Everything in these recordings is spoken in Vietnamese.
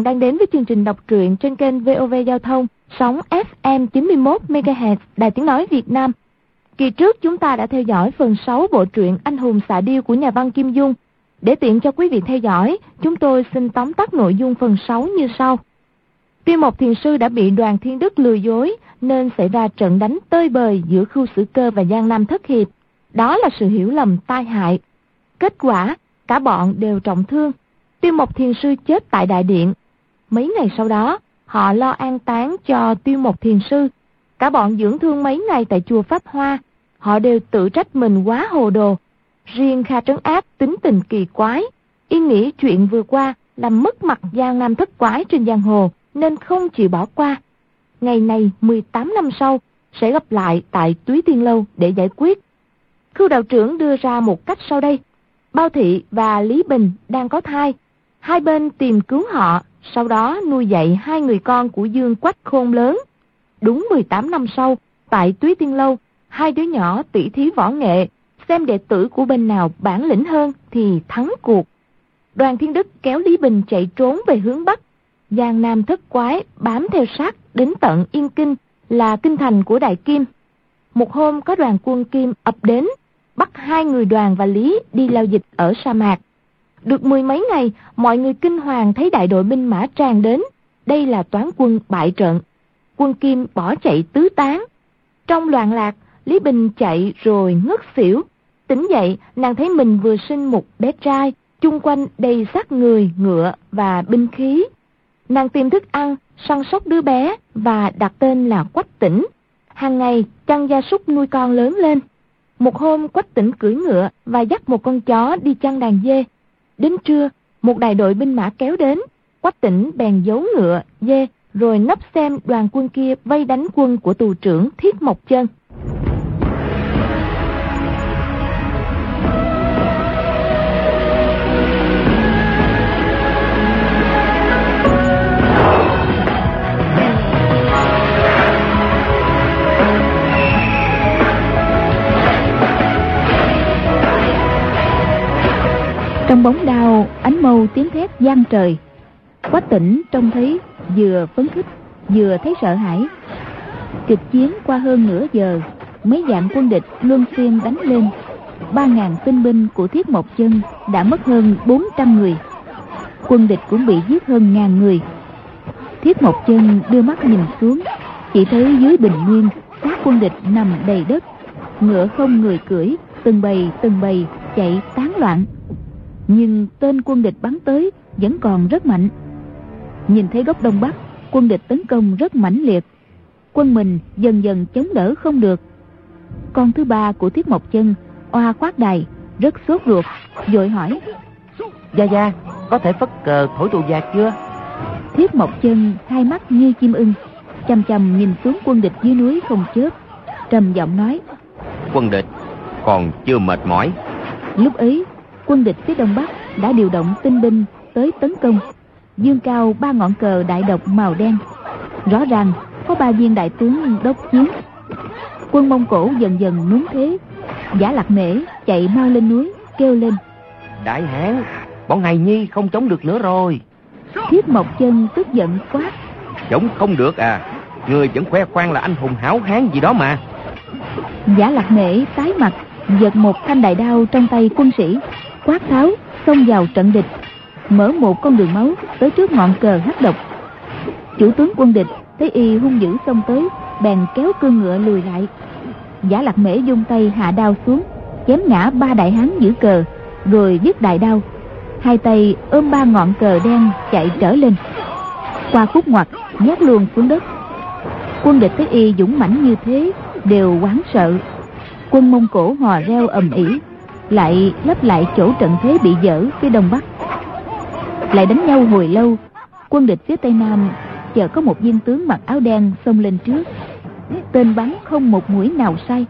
bạn đang đến với chương trình đọc truyện trên kênh VOV Giao thông, sóng FM 91 MHz, Đài Tiếng Nói Việt Nam. Kỳ trước chúng ta đã theo dõi phần 6 bộ truyện Anh hùng xạ điêu của nhà văn Kim Dung. Để tiện cho quý vị theo dõi, chúng tôi xin tóm tắt nội dung phần 6 như sau. Tuy một thiền sư đã bị đoàn thiên đức lừa dối nên xảy ra trận đánh tơi bời giữa khu xử cơ và Giang Nam thất hiệp. Đó là sự hiểu lầm tai hại. Kết quả, cả bọn đều trọng thương. Tiêu Mộc Thiền Sư chết tại đại điện. Mấy ngày sau đó, họ lo an táng cho Tiêu một Thiền Sư. Cả bọn dưỡng thương mấy ngày tại chùa Pháp Hoa. Họ đều tự trách mình quá hồ đồ. Riêng Kha Trấn Áp tính tình kỳ quái. Y nghĩ chuyện vừa qua làm mất mặt Giang Nam thất quái trên giang hồ nên không chịu bỏ qua. Ngày này 18 năm sau sẽ gặp lại tại Túy Tiên Lâu để giải quyết. Khu đạo trưởng đưa ra một cách sau đây. Bao Thị và Lý Bình đang có thai. Hai bên tìm cứu họ, sau đó nuôi dạy hai người con của Dương Quách khôn lớn. Đúng 18 năm sau, tại Túy Tiên Lâu, hai đứa nhỏ tỷ thí võ nghệ, xem đệ tử của bên nào bản lĩnh hơn thì thắng cuộc. Đoàn Thiên Đức kéo Lý Bình chạy trốn về hướng Bắc. Giang Nam thất quái bám theo sát đến tận Yên Kinh là kinh thành của Đại Kim. Một hôm có đoàn quân Kim ập đến, bắt hai người đoàn và Lý đi lao dịch ở sa mạc. Được mười mấy ngày, mọi người kinh hoàng thấy đại đội binh mã tràn đến. Đây là toán quân bại trận. Quân Kim bỏ chạy tứ tán. Trong loạn lạc, Lý Bình chạy rồi ngất xỉu. Tỉnh dậy, nàng thấy mình vừa sinh một bé trai, chung quanh đầy xác người, ngựa và binh khí. Nàng tìm thức ăn, săn sóc đứa bé và đặt tên là Quách Tỉnh. Hàng ngày, chăn gia súc nuôi con lớn lên. Một hôm, Quách Tỉnh cưỡi ngựa và dắt một con chó đi chăn đàn dê. Đến trưa, một đại đội binh mã kéo đến. Quách Tỉnh bèn giấu ngựa, dê, rồi nấp xem đoàn quân kia vây đánh quân của tù trưởng Thiết Mộc Chân. Trong bóng đao, ánh mâu tiếng thét gian trời. Quách tỉnh trông thấy vừa phấn khích, vừa thấy sợ hãi. Kịch chiến qua hơn nửa giờ, mấy dạng quân địch luân phiên đánh lên. Ba ngàn tinh binh của Thiết Mộc Chân đã mất hơn 400 người. Quân địch cũng bị giết hơn ngàn người. Thiết Mộc Chân đưa mắt nhìn xuống, chỉ thấy dưới bình nguyên, các quân địch nằm đầy đất. Ngựa không người cưỡi, từng bầy từng bầy chạy tán loạn nhưng tên quân địch bắn tới vẫn còn rất mạnh. Nhìn thấy góc đông bắc quân địch tấn công rất mãnh liệt. Quân mình dần dần chống đỡ không được. Con thứ ba của thiết mộc chân oa khoát đài rất sốt ruột vội hỏi. Gia gia có thể phất cờ thổi tù giặc chưa? Thiết mộc chân hai mắt như chim ưng chăm chăm nhìn xuống quân địch dưới núi không chớp trầm giọng nói. Quân địch còn chưa mệt mỏi. Lúc ấy quân địch phía đông bắc đã điều động tinh binh tới tấn công dương cao ba ngọn cờ đại độc màu đen. Rõ ràng có ba viên đại tướng đốc chiến. Quân mông cổ dần dần núng thế giả lạc nể chạy mau lên núi kêu lên. Đại hán bọn hài nhi không chống được nữa rồi. Thiết mộc chân tức giận quát chống không được à người vẫn khoe khoang là anh hùng hảo hán gì đó mà. Giả lạc nể tái mặt giật một thanh đại đao trong tay quân sĩ quát tháo xông vào trận địch. Mở một con đường máu tới trước ngọn cờ hắc độc. Chủ tướng quân địch thấy y hung dữ xông tới, bèn kéo cương ngựa lùi lại. Giả lạc mễ dung tay hạ đao xuống, chém ngã ba đại hán giữ cờ, rồi dứt đại đao. Hai tay ôm ba ngọn cờ đen chạy trở lên. Qua khúc ngoặt nhát luôn xuống đất. Quân địch thấy y dũng mãnh như thế, đều hoảng sợ. Quân mông cổ hò reo ầm ĩ lại lấp lại chỗ trận thế bị dở phía đông bắc. Lại đánh nhau hồi lâu quân địch phía tây nam chờ có một viên tướng mặc áo đen xông lên trước. Tên bắn không một mũi nào sai.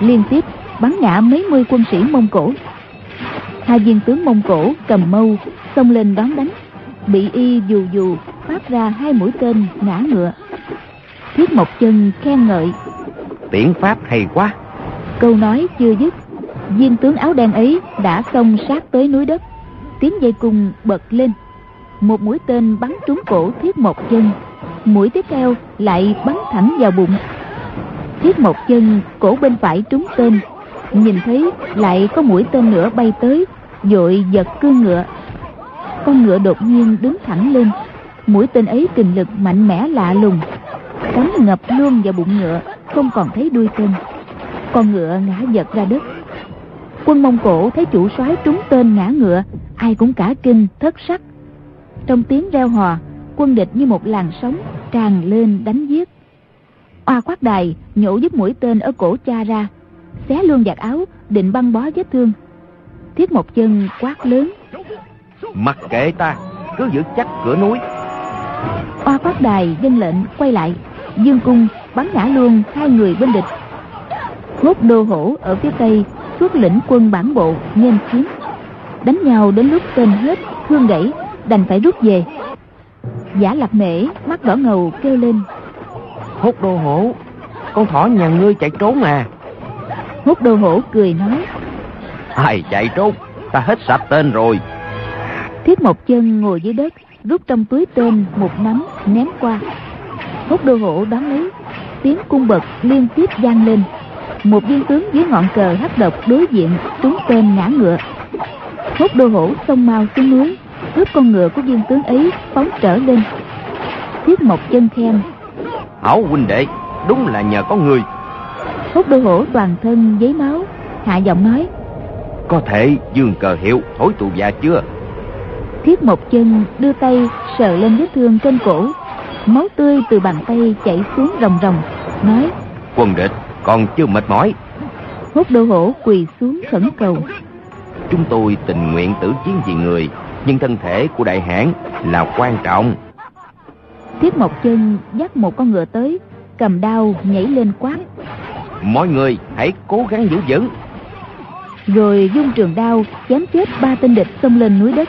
Liên tiếp bắn ngã mấy mươi quân sĩ mông cổ. Hai viên tướng mông cổ cầm mâu xông lên đón đánh. Bị y dù dù phát ra hai mũi tên ngã ngựa. Thiết một chân khen ngợi. Tiễn pháp hay quá. Câu nói chưa dứt viên tướng áo đen ấy đã xông sát tới núi đất, tiếng dây cung bật lên. Một mũi tên bắn trúng cổ thiết một chân mũi tiếp theo lại bắn thẳng vào bụng. Thiết một chân cổ bên phải trúng tên. Nhìn thấy lại có mũi tên nữa bay tới, dội giật cương ngựa. Con ngựa đột nhiên đứng thẳng lên. Mũi tên ấy kình lực mạnh mẽ lạ lùng. Cắm ngập luôn vào bụng ngựa, không còn thấy đuôi tên. Con ngựa ngã giật ra đất quân mông cổ thấy chủ soái trúng tên ngã ngựa ai cũng cả kinh thất sắc. Trong tiếng reo hò quân địch như một làn sóng tràn lên đánh giết. Oa khoát đài nhổ giúp mũi tên ở cổ cha ra xé luôn vạt áo định băng bó vết thương. Thiết một chân quát lớn. Mặc kệ ta cứ giữ chắc cửa núi. Oa khoát đài dân lệnh quay lại dương cung bắn ngã luôn hai người bên địch. Hốt đô hổ ở phía tây xuất lĩnh quân bản bộ nghênh chiến. Đánh nhau đến lúc tên hết thương gãy đành phải rút về. Giả lạc mễ mắt đỏ ngầu kêu lên. Hốt đô hổ con thỏ nhà ngươi chạy trốn à? Hốt đô hổ cười nói. Ai chạy trốn? Ta hết sạch tên rồi. Thiết một chân ngồi dưới đất rút trong túi tên một nắm ném qua. Hốt đô hổ đón lấy tiếng cung bật liên tiếp vang lên một viên tướng dưới ngọn cờ hắc độc đối diện trúng tên ngã ngựa. Hốt đô hổ xông mau xuống núi cướp con ngựa của viên tướng ấy phóng trở lên. Thiết một chân khen hảo huynh đệ đúng là nhờ có người. hốt đô hổ toàn thân giấy máu hạ giọng nói có thể dương cờ hiệu thối tù già chưa? Thiết một chân đưa tay sờ lên vết thương trên cổ máu tươi từ bàn tay chảy xuống ròng ròng nói quân địch còn chưa mệt mỏi. Hốt đô hổ quỳ xuống khẩn cầu. Chúng tôi tình nguyện tử chiến vì người nhưng thân thể của đại hãn là quan trọng. Thiết một chân dắt một con ngựa tới cầm đao nhảy lên quát. Mọi người hãy cố gắng giữ vững. Rồi dung trường đao chém chết ba tên địch xông lên núi đất.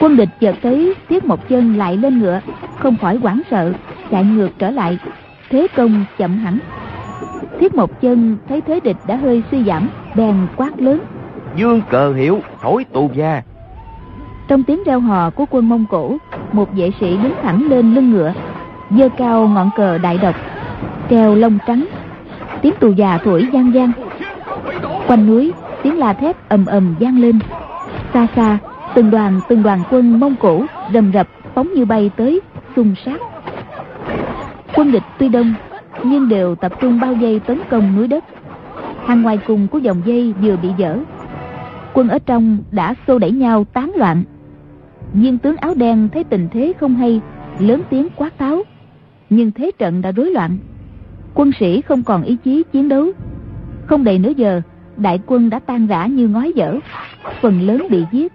Quân địch chợt thấy thiết một chân lại lên ngựa không khỏi hoảng sợ chạy ngược trở lại. Thế công chậm hẳn thiết một chân thấy thế địch đã hơi suy giảm bèn quát lớn. Dương cờ hiệu thổi tù gia. Trong tiếng reo hò của quân mông cổ một vệ sĩ đứng thẳng lên lưng ngựa giơ cao ngọn cờ đại độc treo lông trắng. Tiếng tù già thổi gian gian quanh núi tiếng la thép ầm ầm vang lên. Xa xa từng đoàn từng đoàn quân mông cổ rầm rập phóng như bay tới xung sát. Quân địch tuy đông nhưng đều tập trung bao vây tấn công núi đất. Hàng ngoài cùng của dòng dây vừa bị dỡ. Quân ở trong đã xô đẩy nhau tán loạn. Viên tướng áo đen thấy tình thế không hay, lớn tiếng quát tháo. Nhưng thế trận đã rối loạn. Quân sĩ không còn ý chí chiến đấu. Không đầy nửa giờ, đại quân đã tan rã như ngói dở. Phần lớn bị giết,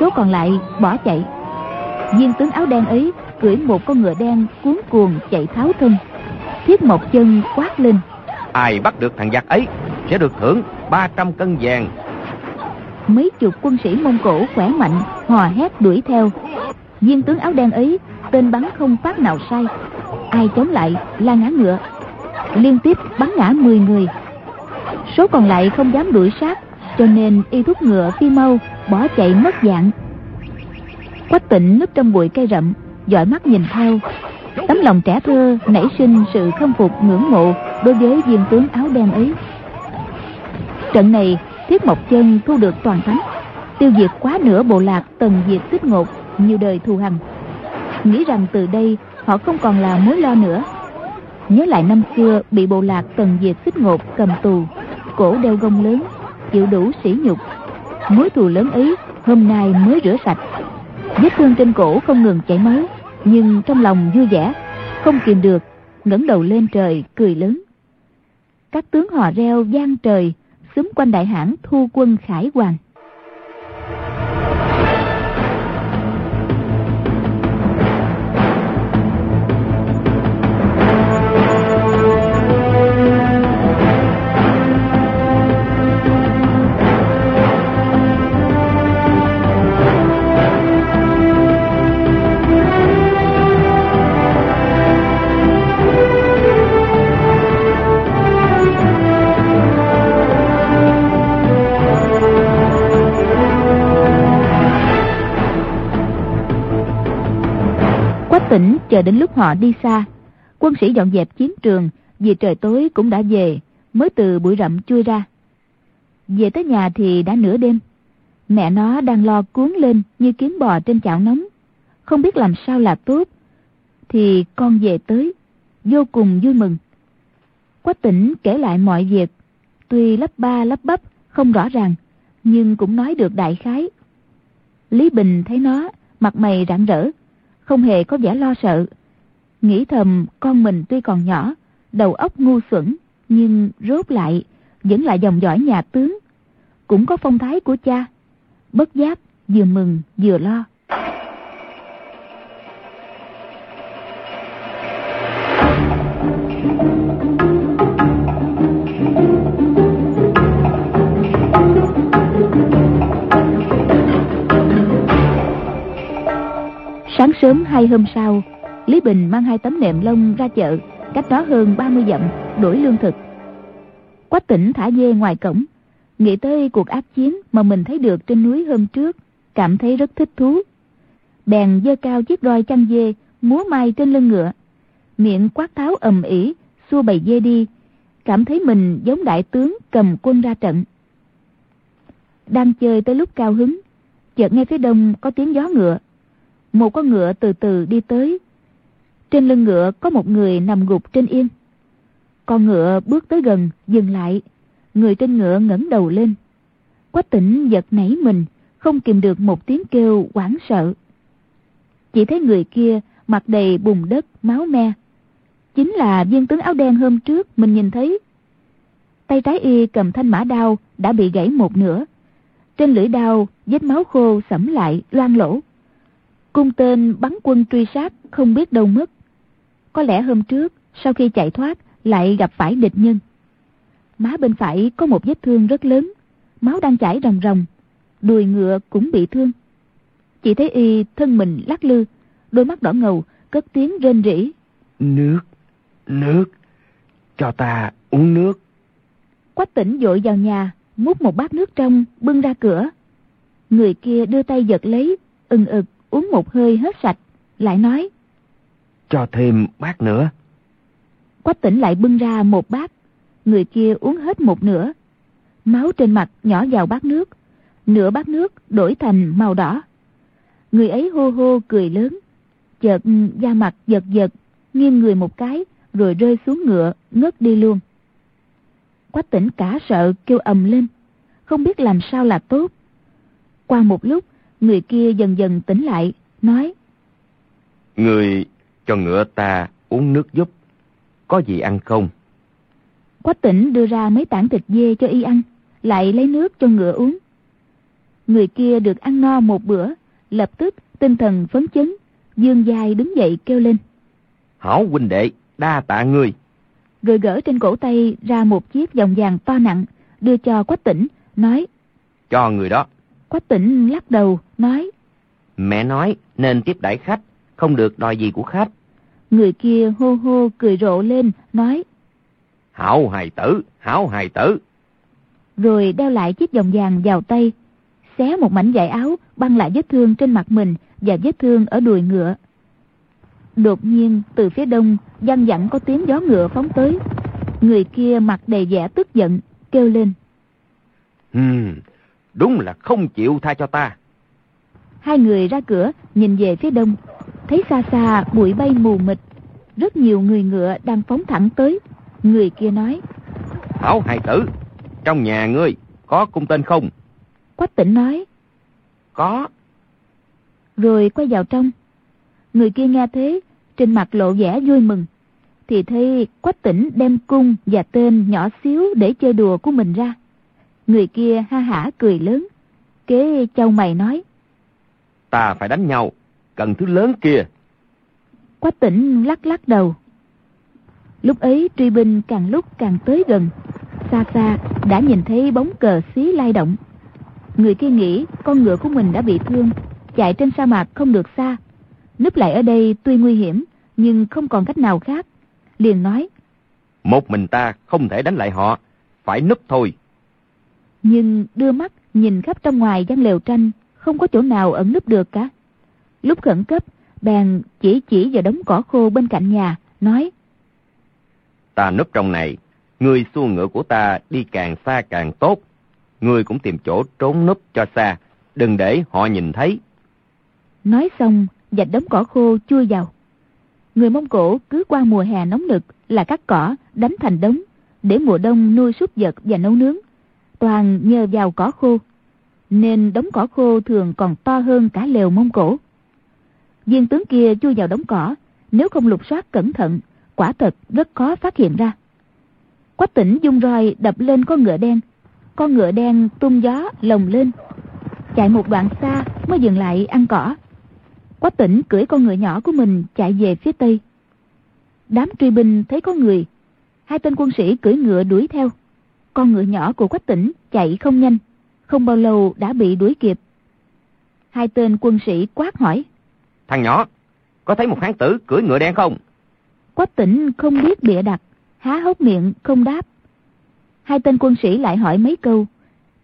số còn lại bỏ chạy. Viên tướng áo đen ấy cưỡi một con ngựa đen cuốn cuồng chạy tháo thân thiết một chân quát lên. Ai bắt được thằng giặc ấy sẽ được thưởng 300 cân vàng. Mấy chục quân sĩ mông cổ khỏe mạnh hò hét đuổi theo. Viên tướng áo đen ấy tên bắn không phát nào sai. Ai chống lại la ngã ngựa. Liên tiếp bắn ngã 10 người. Số còn lại không dám đuổi sát cho nên y thúc ngựa phi mau bỏ chạy mất dạng. Quách tịnh núp trong bụi cây rậm dõi mắt nhìn theo tấm lòng trẻ thơ, nảy sinh sự khâm phục ngưỡng mộ đối với viên tướng áo đen ấy. Trận này thiết mộc chân thu được toàn thắng. Tiêu diệt quá nửa bộ lạc tần diệt tích ngột nhiều đời thù hằn. Nghĩ rằng từ đây, họ không còn là mối lo nữa. Nhớ lại năm xưa bị bộ lạc tần diệt tích ngột cầm tù, cổ đeo gông lớn, chịu đủ sỉ nhục. Mối thù lớn ấy hôm nay mới rửa sạch. Vết thương trên cổ không ngừng chảy máu nhưng trong lòng vui vẻ, không kìm được, ngẩng đầu lên trời, cười lớn. Các tướng họ reo vang trời, xúm quanh đại hãn thu quân khải hoàng. Chờ đến lúc họ đi xa. Quân sĩ dọn dẹp chiến trường vì trời tối cũng đã về, mới từ bụi rậm chui ra. Về tới nhà thì đã nửa đêm. Mẹ nó đang lo cuốn lên như kiến bò trên chảo nóng. Không biết làm sao là tốt. Thì con về tới, vô cùng vui mừng. Quách tỉnh kể lại mọi việc, tuy lắp ba lắp bắp, không rõ ràng, nhưng cũng nói được đại khái. Lý Bình thấy nó, mặt mày rạng rỡ, không hề có vẻ lo sợ. Nghĩ thầm con mình tuy còn nhỏ, đầu óc ngu xuẩn, nhưng rốt lại vẫn là dòng dõi nhà tướng. Cũng có phong thái của cha. Bất giác, vừa mừng vừa lo. Sớm hay hôm sau, Lý Bình mang hai tấm nệm lông ra chợ, cách đó hơn 30 dặm, đổi lương thực. Quách tỉnh thả dê ngoài cổng, nghĩ tới cuộc ác chiến mà mình thấy được trên núi hôm trước, cảm thấy rất thích thú. Bèn dơ cao chiếc roi chăn dê, múa mai trên lưng ngựa, miệng quát tháo ầm ĩ, xua bầy dê đi, cảm thấy mình giống đại tướng cầm quân ra trận. Đang chơi tới lúc cao hứng, chợt nghe phía đông có tiếng gió ngựa. Một con ngựa từ từ đi tới. Trên lưng ngựa có một người nằm gục trên yên. Con ngựa bước tới gần, dừng lại. Người trên ngựa ngẩng đầu lên. Quách tỉnh giật nảy mình, không kìm được một tiếng kêu hoảng sợ. Chỉ thấy người kia mặt đầy bùn đất, máu me. Chính là viên tướng áo đen hôm trước mình nhìn thấy. Tay trái y cầm thanh mã đao đã bị gãy một nửa. Trên lưỡi đao, vết máu khô sẫm lại, loang lỗ. Cung tên bắn quân truy sát không biết đâu mất. Có lẽ hôm trước, sau khi chạy thoát, lại gặp phải địch nhân. Má bên phải có một vết thương rất lớn, máu đang chảy ròng ròng, đùi ngựa cũng bị thương. Chỉ thấy y thân mình lắc lư, đôi mắt đỏ ngầu, cất tiếng rên rỉ. Nước, nước, cho ta uống nước. Quách tỉnh dội vào nhà, múc một bát nước trong, bưng ra cửa. Người kia đưa tay giật lấy, ừng ực, uống một hơi hết sạch, lại nói. Cho thêm bát nữa. Quách tỉnh lại bưng ra một bát, người kia uống hết một nửa. Máu trên mặt nhỏ vào bát nước, nửa bát nước đổi thành màu đỏ. Người ấy hô hô cười lớn, chợt da mặt giật giật, nghiêng người một cái, rồi rơi xuống ngựa, ngất đi luôn. Quách tỉnh cả sợ kêu ầm lên, không biết làm sao là tốt. Qua một lúc, người kia dần dần tỉnh lại, nói. Người cho ngựa ta uống nước giúp, có gì ăn không? Quách tỉnh đưa ra mấy tảng thịt dê cho y ăn, lại lấy nước cho ngựa uống. Người kia được ăn no một bữa, lập tức tinh thần phấn chấn, dương dài đứng dậy kêu lên. Hảo huynh đệ, đa tạ ngươi. Rồi gỡ trên cổ tay ra một chiếc vòng vàng to nặng, đưa cho Quách tỉnh, nói. Cho người đó. Quách tỉnh lắc đầu, nói. Mẹ nói nên tiếp đãi khách, không được đòi gì của khách. Người kia hô hô cười rộ lên, nói. Hảo hài tử, hảo hài tử. Rồi đeo lại chiếc vòng vàng vào tay, xé một mảnh vải áo băng lại vết thương trên mặt mình và vết thương ở đùi ngựa. Đột nhiên từ phía đông văng vẳng có tiếng gió ngựa phóng tới. Người kia mặt đầy vẻ tức giận, kêu lên. Hmm, đúng là không chịu tha cho ta. Hai người ra cửa nhìn về phía đông, thấy xa xa bụi bay mù mịt, rất nhiều người ngựa đang phóng thẳng tới. Người kia nói. Hảo hài tử, trong nhà ngươi có cung tên không? Quách tỉnh nói. Có. Rồi quay vào trong. Người kia nghe thế, trên mặt lộ vẻ vui mừng. Thì thấy quách tỉnh đem cung và tên nhỏ xíu để chơi đùa của mình ra. Người kia ha hả cười lớn. Kế châu mày nói. Ta phải đánh nhau, cần thứ lớn kia. Quách tỉnh lắc lắc đầu. Lúc ấy truy binh càng lúc càng tới gần. Xa xa đã nhìn thấy bóng cờ xí lai động. Người kia nghĩ con ngựa của mình đã bị thương, chạy trên sa mạc không được xa. Núp lại ở đây tuy nguy hiểm, nhưng không còn cách nào khác. Liền nói. Một mình ta không thể đánh lại họ, phải núp thôi. Nhưng đưa mắt nhìn khắp trong ngoài gian lều tranh, không có chỗ nào ẩn núp được cả. Lúc khẩn cấp, bèn chỉ chỉ vào đống cỏ khô bên cạnh nhà, nói. Ta núp trong này, người xua ngựa của ta đi càng xa càng tốt. Người cũng tìm chỗ trốn núp cho xa, đừng để họ nhìn thấy. Nói xong, dạch đống cỏ khô chui vào. Người Mông Cổ cứ qua mùa hè nóng nực là cắt cỏ, đánh thành đống, để mùa đông nuôi súc vật và nấu nướng. Toàn nhờ vào cỏ khô, nên đống cỏ khô thường còn to hơn cả lều Mông Cổ. Viên tướng kia chui vào đống cỏ, nếu không lục soát cẩn thận, quả thật rất khó phát hiện ra. Quách tỉnh dung roi đập lên con ngựa đen, con ngựa đen tung gió lồng lên, chạy một đoạn xa mới dừng lại ăn cỏ. Quách tỉnh cưỡi con ngựa nhỏ của mình chạy về phía tây. Đám truy binh thấy có người, hai tên quân sĩ cưỡi ngựa đuổi theo. Con ngựa nhỏ của Quách tỉnh chạy không nhanh, không bao lâu đã bị đuổi kịp. Hai tên quân sĩ quát hỏi. Thằng nhỏ, có thấy một hán tử cưỡi ngựa đen không? Quách tỉnh không biết bịa đặt, há hốc miệng không đáp. Hai tên quân sĩ lại hỏi mấy câu,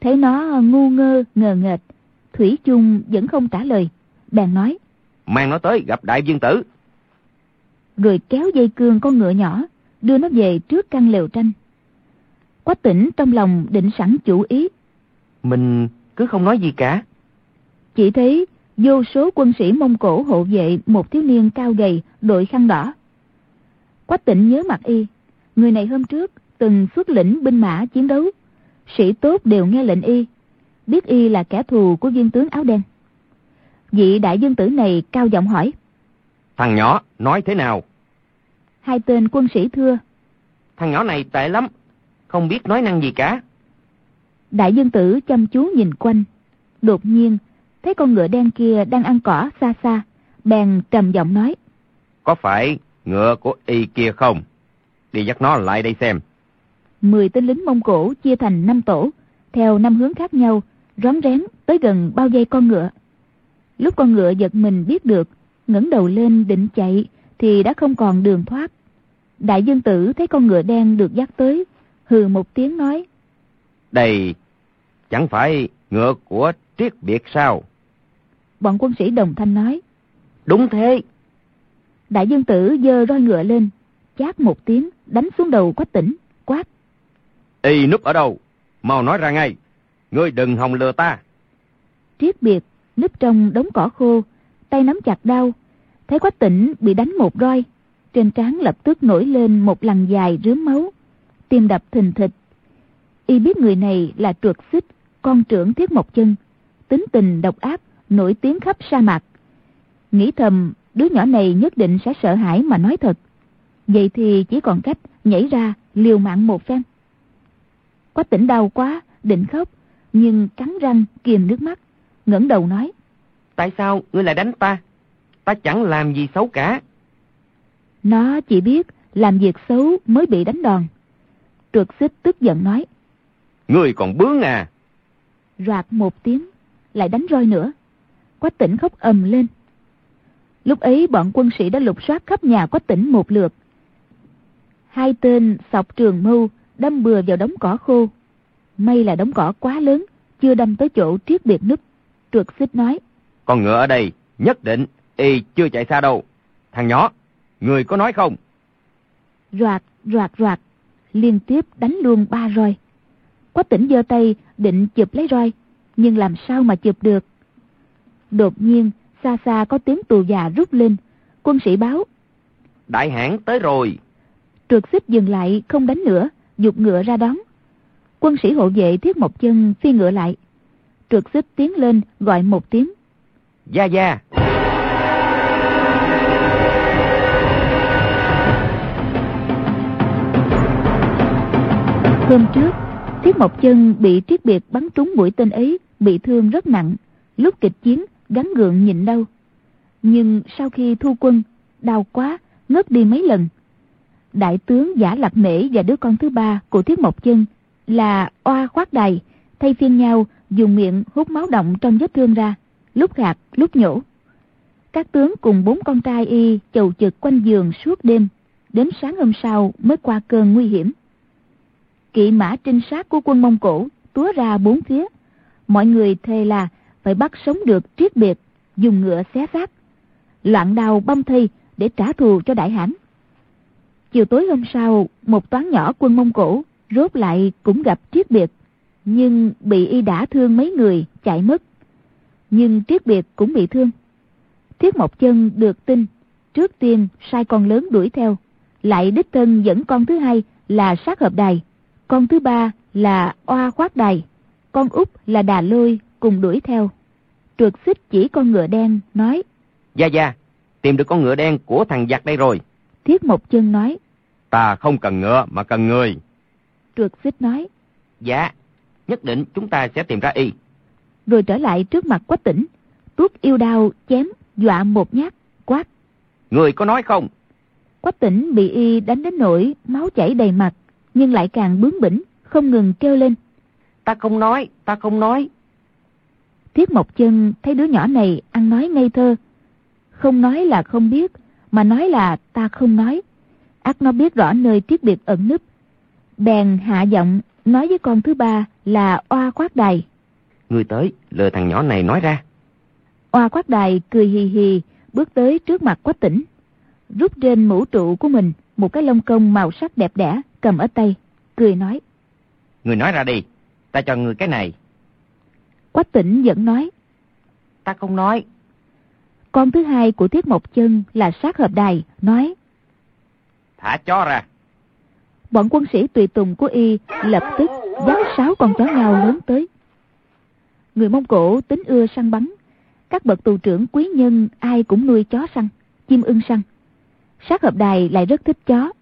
thấy nó ngu ngơ, ngờ nghệch, Thủy chung vẫn không trả lời, bèn nói. Mang nó tới gặp đại dương tử. Rồi kéo dây cương con ngựa nhỏ, đưa nó về trước căn lều tranh. Quách tỉnh trong lòng định sẵn chủ ý. Mình cứ không nói gì cả. Chỉ thấy vô số quân sĩ Mông Cổ hộ vệ một thiếu niên cao gầy đội khăn đỏ. Quách tỉnh nhớ mặt y, người này hôm trước từng xuất lĩnh binh mã chiến đấu. Sĩ tốt đều nghe lệnh y, biết y là kẻ thù của viên tướng áo đen. Vị đại dương tử này cao giọng hỏi. Thằng nhỏ, nói thế nào? Hai tên quân sĩ thưa. Thằng nhỏ này tệ lắm, không biết nói năng gì cả. Đại dương tử chăm chú nhìn quanh. Đột nhiên, thấy con ngựa đen kia đang ăn cỏ xa xa, bèn trầm giọng nói. Có phải ngựa của y kia không? Đi dắt nó lại đây xem. Mười tên lính Mông Cổ chia thành năm tổ, theo năm hướng khác nhau, rón rén tới gần bao dây con ngựa. Lúc con ngựa giật mình biết được, ngẩng đầu lên định chạy thì đã không còn đường thoát. Đại dương tử thấy con ngựa đen được dắt tới, hừ một tiếng nói. Đây chẳng phải ngựa của triết biệt sao? Bọn quân sĩ đồng thanh nói. Đúng thế. Đại dương tử dơ roi ngựa lên, chát một tiếng, đánh xuống đầu quách tỉnh, quát. Y núp ở đâu? Mau nói ra ngay. Ngươi đừng hòng lừa ta. Triết biệt, núp trong đống cỏ khô, tay nắm chặt đau. Thấy quách tỉnh bị đánh một roi, trên trán lập tức nổi lên một lằn dài rướm máu, tim đập thình thịch. Y biết người này là trượt xích, con trưởng Thiết Mộc Chân, tính tình độc ác, nổi tiếng khắp sa mạc. Nghĩ thầm, đứa nhỏ này nhất định sẽ sợ hãi mà nói thật. Vậy thì chỉ còn cách nhảy ra liều mạng một phen. Quách tỉnh đau quá, định khóc, nhưng cắn răng kìm nước mắt, ngẩng đầu nói. Tại sao ngươi lại đánh ta? Ta chẳng làm gì xấu cả. Nó chỉ biết làm việc xấu mới bị đánh đòn. Trượt xích tức giận nói. Ngươi còn bướng à? Rạc một tiếng, lại đánh roi nữa. Quách tỉnh khóc ầm lên. Lúc ấy bọn quân sĩ đã lục soát khắp nhà quách tỉnh một lượt. Hai tên sọc trường mưu đâm bừa vào đống cỏ khô. May là đống cỏ quá lớn, chưa đâm tới chỗ triết biệt nứt. Trượt xích nói. Con ngựa ở đây, nhất định, y chưa chạy xa đâu. Thằng nhỏ, người có nói không? Roạt, roạt, roạt, liên tiếp đánh luôn ba roi. Quách tỉnh giơ tay định chụp lấy roi, nhưng làm sao mà chụp được. Đột nhiên, xa xa có tiếng tù già rút lên, quân sĩ báo. Đại hãn tới rồi. Trượt xích dừng lại không đánh nữa, dục ngựa ra đón. Quân sĩ hộ vệ thiết một chân phi ngựa lại. Trượt xích tiến lên gọi một tiếng. Gia Gia. Hôm trước, Thiết Mộc Chân bị Triết Biệt bắn trúng mũi tên ấy, bị thương rất nặng. Lúc kịch chiến, gắn gượng nhịn đau. Nhưng sau khi thu quân, đau quá, ngất đi mấy lần. Đại tướng Giả Lạc Mễ và đứa con thứ ba của Thiết Mộc Chân là oa khoát đài, thay phiên nhau dùng miệng hút máu động trong vết thương ra, lúc gạt, lúc nhổ. Các tướng cùng bốn con trai y chầu chực quanh giường suốt đêm, đến sáng hôm sau mới qua cơn nguy hiểm. Kỵ mã trinh sát của quân Mông Cổ túa ra bốn phía. Mọi người thề là phải bắt sống được triết biệt, dùng ngựa xé xác. loạn đào băm thi để trả thù cho đại hãn. Chiều tối hôm sau, một toán nhỏ quân Mông Cổ rốt lại cũng gặp Triết Biệt, nhưng bị y đã thương mấy người chạy mất. Nhưng Triết Biệt cũng bị thương. Thiết Mộc Chân được tin, trước tiên sai con lớn đuổi theo, lại đích thân dẫn con thứ hai là sát hợp đài, con thứ ba là oa khoát đài, con út là đà lôi cùng đuổi theo. Trượt xích chỉ con ngựa đen, nói. Gia Gia, tìm được con ngựa đen của thằng giặc đây rồi. Thiết Mộc Chân nói. Ta không cần ngựa mà cần người. Trượt xích nói. Dạ, nhất định chúng ta sẽ tìm ra y. Rồi trở lại trước mặt quách tỉnh, tuốt yêu đao chém, dọa một nhát, quát. Người có nói không? Quách tỉnh bị y đánh đến nỗi máu chảy đầy mặt, nhưng lại càng bướng bỉnh, không ngừng kêu lên. Ta không nói, ta không nói. Thiết Mộc Chân thấy đứa nhỏ này ăn nói ngây thơ. Không nói là không biết, mà nói là ta không nói. ác nó biết rõ nơi tiết biệt ẩn núp. Bèn hạ giọng nói với con thứ ba là oa khoát đài. Người tới, lừa thằng nhỏ này nói ra. Oa khoát đài cười hì hì, bước tới trước mặt quách tỉnh. Rút trên mũ trụ của mình một cái lông công màu sắc đẹp đẽ cầm ở tay, cười nói. Người nói ra đi, ta cho người cái này. Quách tỉnh vẫn nói. Ta không nói. Con thứ hai của Thiết Mộc Chân là sát hợp đài, nói. Thả chó ra. Bọn quân sĩ tùy tùng của y lập tức dắt sáu con chó ngao lớn tới. Người Mông Cổ tính ưa săn bắn. Các bậc tù trưởng quý nhân ai cũng nuôi chó săn, chim ưng săn. Sát hợp đài lại rất thích chó.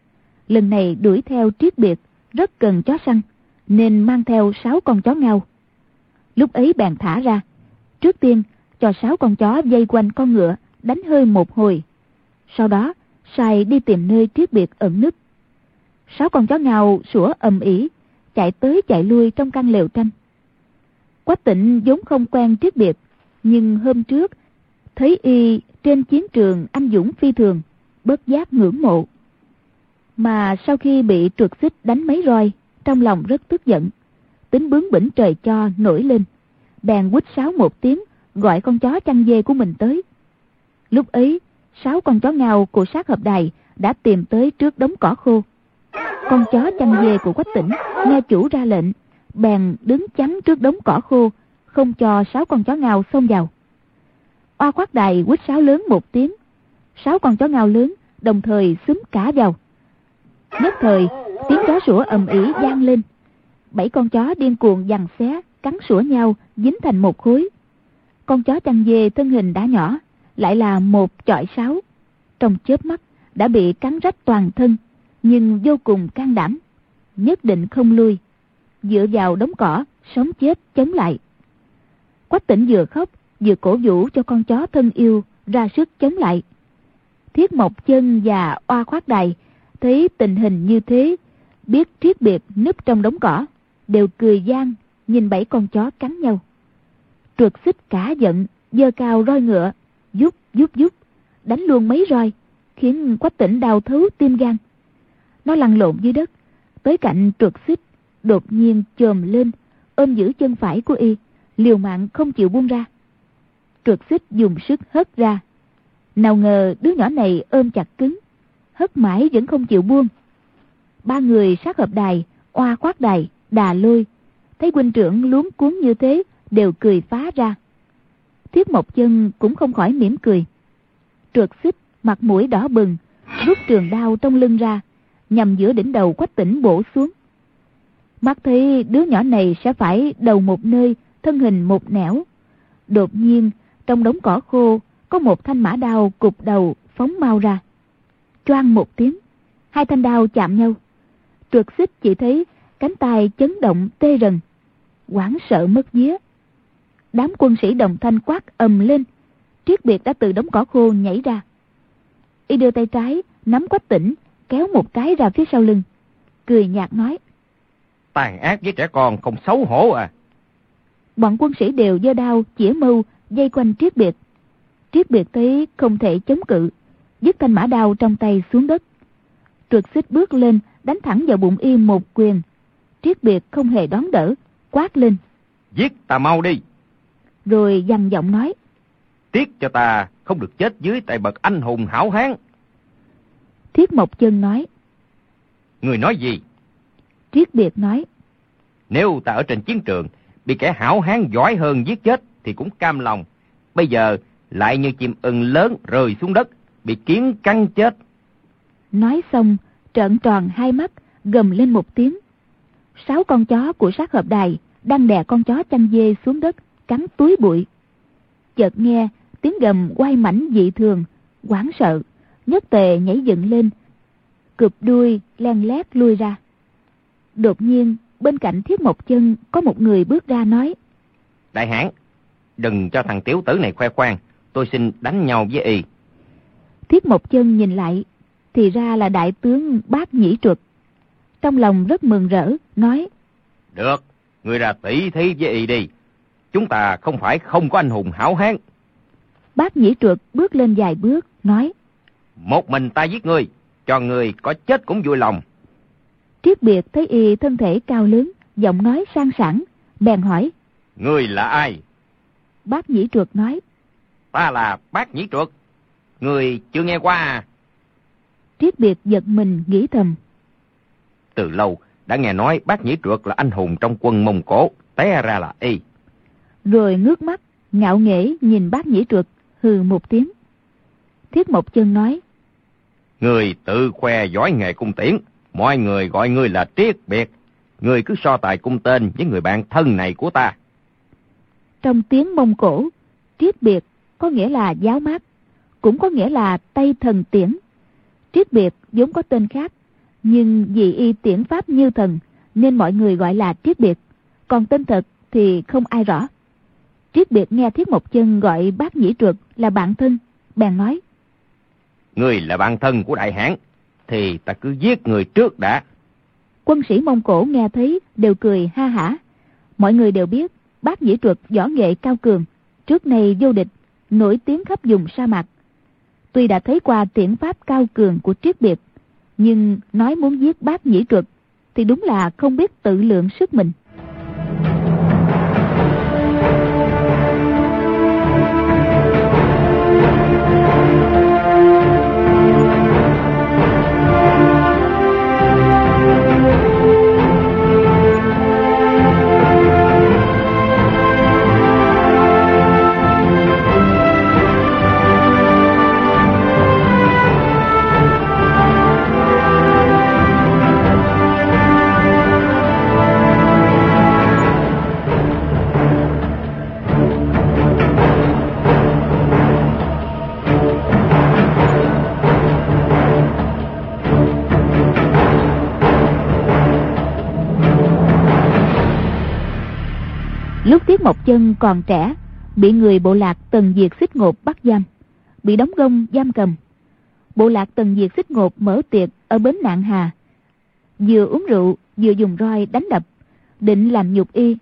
Lần này đuổi theo triết biệt, rất cần chó săn, nên mang theo sáu con chó ngao. Lúc ấy bèn thả ra. Trước tiên, cho sáu con chó dây quanh con ngựa, đánh hơi một hồi. Sau đó, sai đi tìm nơi triết biệt ẩn nứt. Sáu con chó ngao sủa ầm ĩ chạy tới chạy lui trong căn lều tranh. Quách tịnh vốn không quen triết biệt, nhưng hôm trước, thấy y trên chiến trường anh dũng phi thường, bớt giác ngưỡng mộ. Mà sau khi bị trượt xích đánh mấy roi, trong lòng rất tức giận. Tính bướng bỉnh trời cho nổi lên. Bèn quýt sáo một tiếng, gọi con chó chăn dê của mình tới. Lúc ấy, sáu con chó ngao của sát hợp đài đã tìm tới trước đống cỏ khô. Con chó chăn dê của quách tỉnh nghe chủ ra lệnh, bèn đứng chắn trước đống cỏ khô, không cho sáu con chó ngao xông vào. Oa quát đài quýt sáo lớn một tiếng, sáu con chó ngao lớn đồng thời xúm cả vào. Nhất thời, tiếng chó sủa ầm ĩ vang lên. Bảy con chó điên cuồng giằng xé, cắn sủa nhau, dính thành một khối. Con chó chăn dê thân hình đã nhỏ, lại là một chọi sáu, Trong chớp mắt, đã bị cắn rách toàn thân, nhưng vô cùng can đảm. Nhất định không lui. Dựa vào đống cỏ, sống chết chống lại. Quách tỉnh vừa khóc, vừa cổ vũ cho con chó thân yêu ra sức chống lại. Thiết Mộc Chân và Oa Khoát Đài thấy tình hình như thế, biết triết biệt núp trong đống cỏ, đều cười gian, nhìn bảy con chó cắn nhau. Trượt xích cả giận, dơ cao roi ngựa, giúp giúp giúp, đánh luôn mấy roi, khiến quách tỉnh đau thấu tim gan. Nó lăn lộn dưới đất, tới cạnh trượt xích, đột nhiên chồm lên, ôm giữ chân phải của y, liều mạng không chịu buông ra. Trượt xích dùng sức hất ra. Nào ngờ đứa nhỏ này ôm chặt cứng, hất mãi vẫn không chịu buông. Ba người sát hợp đài, oa khoát đài, đà lôi, thấy huynh trưởng luống cuốn như thế, đều cười phá ra. Thiết Mộc Chân cũng không khỏi mỉm cười. Trượt xích, mặt mũi đỏ bừng, rút trường đao trong lưng ra, nhằm giữa đỉnh đầu quách tỉnh bổ xuống. Mắt thấy đứa nhỏ này sẽ phải đầu một nơi, thân hình một nẻo. Đột nhiên, trong đống cỏ khô, có một thanh mã đao cục đầu phóng mau ra. Choang một tiếng, hai thanh đao chạm nhau. Trượt xích chỉ thấy cánh tay chấn động tê rần, quảng sợ mất vía. Đám quân sĩ đồng thanh quát ầm lên, triết biệt đã từ đống cỏ khô nhảy ra. Y đưa tay trái, nắm quách tỉnh, kéo một cái ra phía sau lưng. Cười nhạt nói. Tàn ác với trẻ con không xấu hổ à. Bọn quân sĩ đều giơ đao, chĩa mâu, dây quanh triết biệt. Triết biệt thấy không thể chống cự, dứt thanh mã đao trong tay xuống đất. Trượt xích bước lên, đánh thẳng vào bụng y một quyền. Triết biệt không hề đón đỡ, quát lên. Giết ta mau đi. Rồi dằn giọng nói. Tiếc cho ta không được chết dưới tay bậc anh hùng hảo hán. Thiết Mộc Chân nói. Người nói gì? Triết Biệt nói. Nếu ta ở trên chiến trường, bị kẻ hảo hán giỏi hơn giết chết thì cũng cam lòng. Bây giờ lại như chim ưng lớn rơi xuống đất, bị kiến cắn chết. Nói xong, trợn tròn hai mắt, gầm lên một tiếng. Sáu con chó của sát hợp đài đang đè con chó chăn dê xuống đất, cắn túi bụi. Chợt nghe tiếng gầm quay mảnh dị thường, quảng sợ, nhất tề nhảy dựng lên, cụp đuôi len lét lui ra. Đột nhiên, bên cạnh thiết một chân có một người bước ra nói. Đại hãn, đừng cho thằng tiểu tử này khoe khoang, tôi xin đánh nhau với y. Thiết một chân nhìn lại, thì ra là đại tướng bác nhĩ truật. Trong lòng rất mừng rỡ, nói. Được, người ra tỷ thí với y đi. Chúng ta không phải không có anh hùng hảo hán. Bác nhĩ truật bước lên vài bước, nói. Một mình ta giết ngươi, cho người có chết cũng vui lòng. Triết biệt thấy y thân thể cao lớn, giọng nói sang sảng, bèn hỏi. Ngươi là ai? Bác nhĩ truật nói. Ta là bác nhĩ truật. Người chưa nghe qua à? Triết biệt giật mình nghĩ thầm. Từ lâu, đã nghe nói bác nhĩ truật là anh hùng trong quân Mông Cổ, té ra là y. Rồi ngước mắt, ngạo nghễ nhìn bác nhĩ truật, hừ một tiếng. Thiết Mộc Chân nói. Người tự khoe giỏi nghề cung tiễn, mọi người gọi ngươi là triết biệt. Người cứ so tài cung tên với người bạn thân này của ta. Trong tiếng Mông Cổ, triết biệt có nghĩa là giáo mát, cũng có nghĩa là Tây Thần Tiễn. Triết biệt vốn có tên khác, nhưng vì y tiễn pháp như thần nên mọi người gọi là triết biệt, còn tên thật thì không ai rõ. Triết biệt nghe Thiết Mộc Chân gọi bác nhĩ truật là bạn thân, bèn nói. Người là bạn thân của đại hãn, thì ta cứ giết người trước đã. Quân sĩ Mông Cổ nghe thấy đều cười ha hả. Mọi người đều biết bác nhĩ truật võ nghệ cao cường, trước nay vô địch, nổi tiếng khắp vùng sa mạc. Tuy đã thấy qua tiễn pháp cao cường của triết biệt, nhưng nói muốn giết bác nhĩ truật thì đúng là không biết tự lượng sức mình. Mộc Chân còn trẻ, bị người bộ lạc Tần Diệt xích ngột bắt giam, bị đóng gông giam cầm. Bộ lạc Tần Diệt xích ngột mở tiệc ở bến Nạn Hà. Vừa uống rượu, vừa dùng roi đánh đập, định làm nhục y,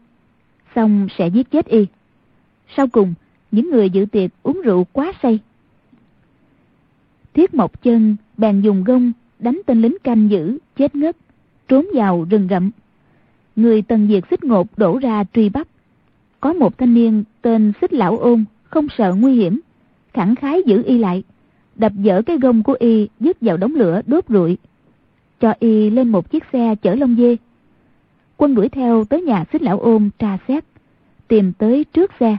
xong sẽ giết chết y. Sau cùng, những người dự tiệc uống rượu quá say. Thiết Mộc Chân bèn dùng gông đánh tên lính canh giữ, chết ngất, trốn vào rừng rậm. Người Tần Diệt xích ngột đổ ra truy bắt có một thanh niên tên xích lão ôn, không sợ nguy hiểm, khẳng khái giữ y lại, đập dở cái gông của y dứt vào đống lửa đốt rụi, cho y lên một chiếc xe chở lông dê. Quân đuổi theo tới nhà xích lão ôn tra xét, tìm tới trước xe,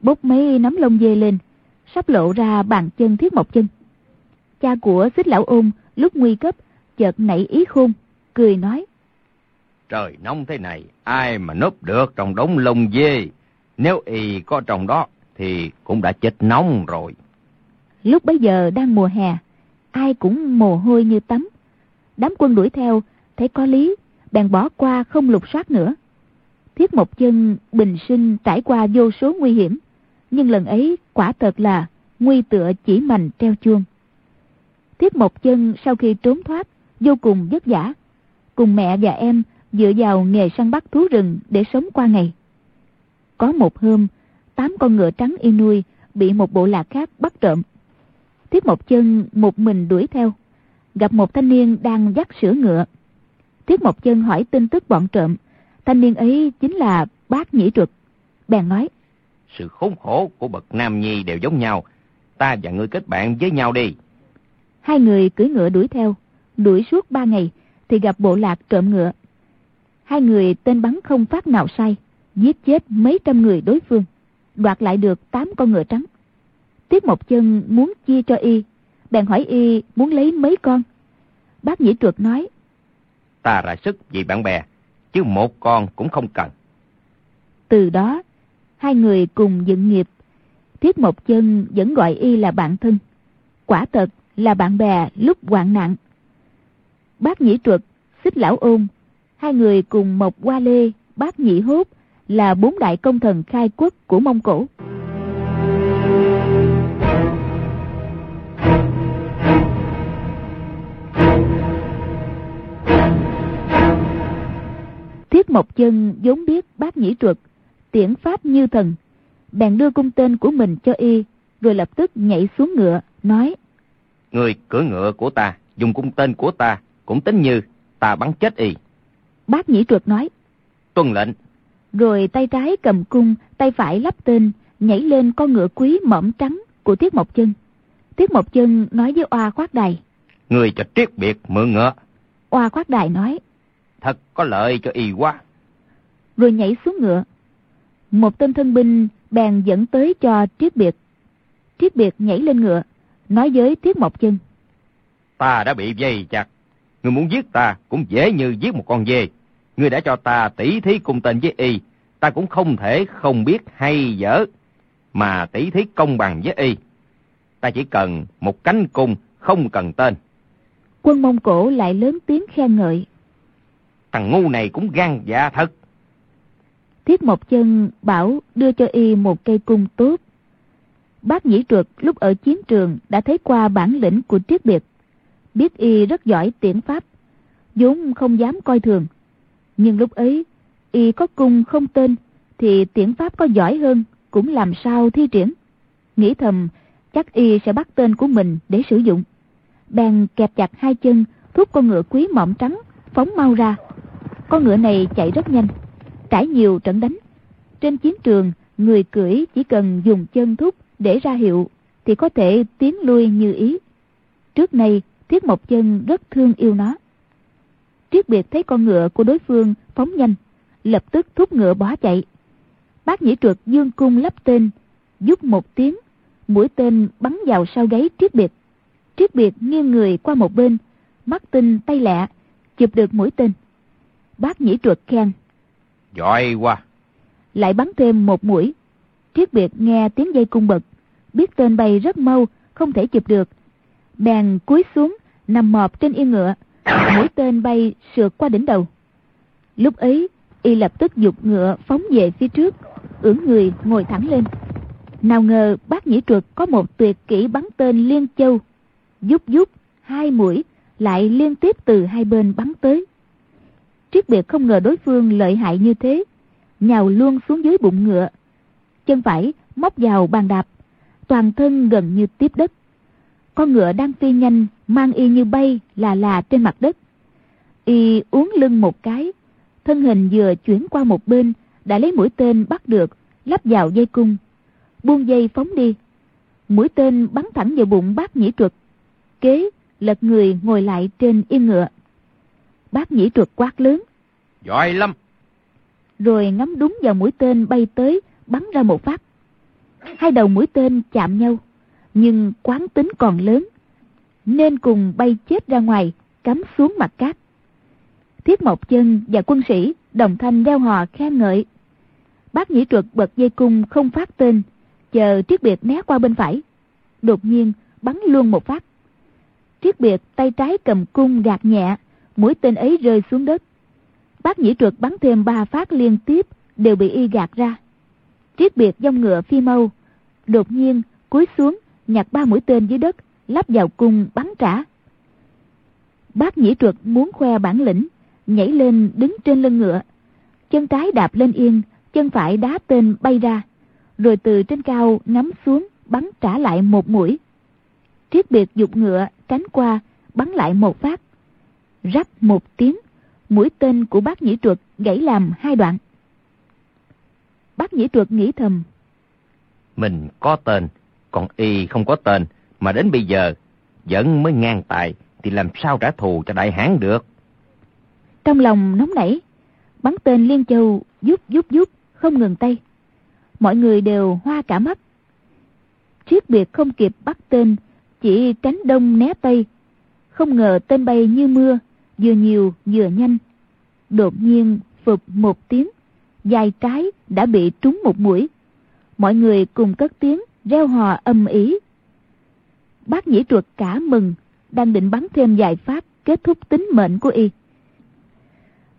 bốc mấy nắm lông dê lên, sắp lộ ra bàn chân thiết một chân. Cha của xích lão ôn lúc nguy cấp, chợt nảy ý khôn, cười nói Trời nóng thế này, ai mà núp được trong đống lông dê. Nếu y có trong đó, thì cũng đã chết nóng rồi. Lúc bấy giờ đang mùa hè, ai cũng mồ hôi như tắm. Đám quân đuổi theo, thấy có lý, bèn bỏ qua không lục soát nữa. Thiết một chân bình sinh trải qua vô số nguy hiểm, nhưng lần ấy quả thật là nguy tựa chỉ mành treo chuông. Thiết một chân sau khi trốn thoát, vô cùng vất vả. Cùng mẹ và em dựa vào nghề săn bắt thú rừng để sống qua ngày. Có một hôm, tám con ngựa trắng y nuôi bị một bộ lạc khác bắt trộm. Thiết một chân một mình đuổi theo, gặp một thanh niên đang dắt sữa ngựa. Thiết một chân hỏi tin tức bọn trộm, thanh niên ấy chính là bác nhĩ truật. Bèn nói, Sự khốn khổ của bậc nam nhi đều giống nhau, ta và ngươi kết bạn với nhau đi. Hai người cưỡi ngựa đuổi theo, đuổi suốt ba ngày, thì gặp bộ lạc trộm ngựa. Hai người tên bắn không phát nào sai, giết chết mấy trăm người đối phương, đoạt lại được tám con ngựa trắng. Tiết Mộc Chân muốn chia cho y, bèn hỏi y muốn lấy mấy con. Bác Nhĩ Trượt nói, Ta ra sức vì bạn bè, chứ một con cũng không cần. Từ đó, hai người cùng dựng nghiệp. Thiết Mộc Chân vẫn gọi y là bạn thân. Quả thật là bạn bè lúc hoạn nạn. Bác Nhĩ Truật, Xích Lão Ôn, hai người cùng Mộc Hoa Lê, Bác Nhĩ Hốt là bốn đại công thần khai quốc của Mông Cổ. Thiết Mộc Chân vốn biết bác nhĩ truật, tiễn pháp như thần, bèn đưa cung tên của mình cho y, rồi lập tức nhảy xuống ngựa, nói Người cưỡi ngựa của ta, dùng cung tên của ta, cũng tính như ta bắn chết y. Bác nhĩ truật nói Tuân lệnh. Rồi tay trái cầm cung, tay phải lắp tên, nhảy lên con ngựa quý mõm trắng của Tiết Mộc Chân. Tiết Mộc Chân nói với Oa Khoát Đài. Người cho triết biệt mượn ngựa. Oa Khoát Đài nói thật có lợi cho y quá. Rồi nhảy xuống ngựa. Một tên thân binh bèn dẫn tới cho Triết Biệt. Triết Biệt nhảy lên ngựa, nói với Tiết Mộc Chân. Ta đã bị dây chặt. Người muốn giết ta cũng dễ như giết một con dê. Người đã cho ta tỷ thí cùng tên với y. Ta cũng không thể không biết hay dở. Mà tỷ thí công bằng với y. Ta chỉ cần một cánh cung, không cần tên. Quân Mông Cổ lại lớn tiếng khen ngợi. Thằng ngu này cũng gan dạ thật. Thiết Mộc Chân bảo đưa cho y một cây cung tốt. Bác Nhĩ Truật lúc ở chiến trường đã thấy qua bản lĩnh của Triết Biệt. Biết y rất giỏi tiễn pháp, vốn không dám coi thường. Nhưng lúc ấy, y có cung không tên, thì tiễn pháp có giỏi hơn, cũng làm sao thi triển. Nghĩ thầm, chắc y sẽ bắt tên của mình để sử dụng. Bèn kẹp chặt hai chân, thúc con ngựa quý mỏm trắng, phóng mau ra. Con ngựa này chạy rất nhanh, trải nhiều trận đánh. Trên chiến trường, người cưỡi chỉ cần dùng chân thúc để ra hiệu thì có thể tiến lui như ý. Trước nay, Thiết Mộc Chân rất thương yêu nó. Triết biệt thấy con ngựa của đối phương phóng nhanh, lập tức thúc ngựa bỏ chạy. Bác nhĩ trượt dương cung lắp tên, giúp một tiếng, mũi tên bắn vào sau gáy Triết biệt. Triết biệt nghiêng người qua một bên, mắt tinh tay lẹ, chụp được mũi tên. Bác nhĩ trượt khen. Giỏi quá. Lại bắn thêm một mũi. Triết biệt nghe tiếng dây cung bật. Biết tên bay rất mau, không thể chụp được. Bèn cúi xuống, nằm mọp trên yên ngựa. Mũi tên bay sượt qua đỉnh đầu. Lúc ấy, y lập tức dục ngựa phóng về phía trước, ưỡn người ngồi thẳng lên. Nào ngờ bác nhĩ trượt có một tuyệt kỹ bắn tên liên châu. Giúp giúp, hai mũi, lại liên tiếp từ hai bên bắn tới. Triết biệt không ngờ đối phương lợi hại như thế, nhào luôn xuống dưới bụng ngựa. Chân phải móc vào bàn đạp, toàn thân gần như tiếp đất. Con ngựa đang phi nhanh, mang y như bay là là trên mặt đất. Y uống lưng một cái, thân hình vừa chuyển qua một bên, đã lấy mũi tên bắt được, lắp vào dây cung. Buông dây phóng đi. Mũi tên bắn thẳng vào bụng bác nhĩ truật. Kế, lật người ngồi lại trên yên ngựa. Bác nhĩ truật quát lớn. Giỏi lắm. Rồi ngắm đúng vào mũi tên bay tới, bắn ra một phát. Hai đầu mũi tên chạm nhau, nhưng quán tính còn lớn, nên cùng bay chết ra ngoài, cắm xuống mặt cát. Thiết Mộc Chân và quân sĩ đồng thanh đeo hò khen ngợi. Bác nhĩ trượt bật dây cung không phát tên, chờ Triết Biệt né qua bên phải. Đột nhiên bắn luôn một phát. Triết Biệt tay trái cầm cung gạt nhẹ, mũi tên ấy rơi xuống đất. Bác nhĩ trượt bắn thêm ba phát liên tiếp, đều bị y gạt ra. Triết biệt dông ngựa phi mâu, đột nhiên cúi xuống, nhặt ba mũi tên dưới đất, lắp vào cung bắn trả. Bác nhĩ trượt muốn khoe bản lĩnh, nhảy lên đứng trên lưng ngựa. Chân trái đạp lên yên, chân phải đá tên bay ra, rồi từ trên cao ngắm xuống bắn trả lại một mũi. Triết biệt dục ngựa tránh qua, bắn lại một phát. Rắc một tiếng, mũi tên của bác nhĩ truật gãy làm hai đoạn. Bác nhĩ truật nghĩ thầm. Mình có tên, còn y không có tên, mà đến bây giờ vẫn mới ngang tài, thì làm sao trả thù cho đại hán được? Trong lòng nóng nảy, bắn tên Liên Châu giúp giúp giúp, không ngừng tay. Mọi người đều hoa cả mắt. Triết biệt không kịp bắt tên, chỉ tránh đông né tây. Không ngờ tên bay như mưa, vừa nhiều vừa nhanh. Đột nhiên phục một tiếng, dài trái đã bị trúng một mũi. Mọi người cùng cất tiếng reo hò âm ý. Bác nhĩ truật cả mừng, đang định bắn thêm vài phát kết thúc tính mệnh của y.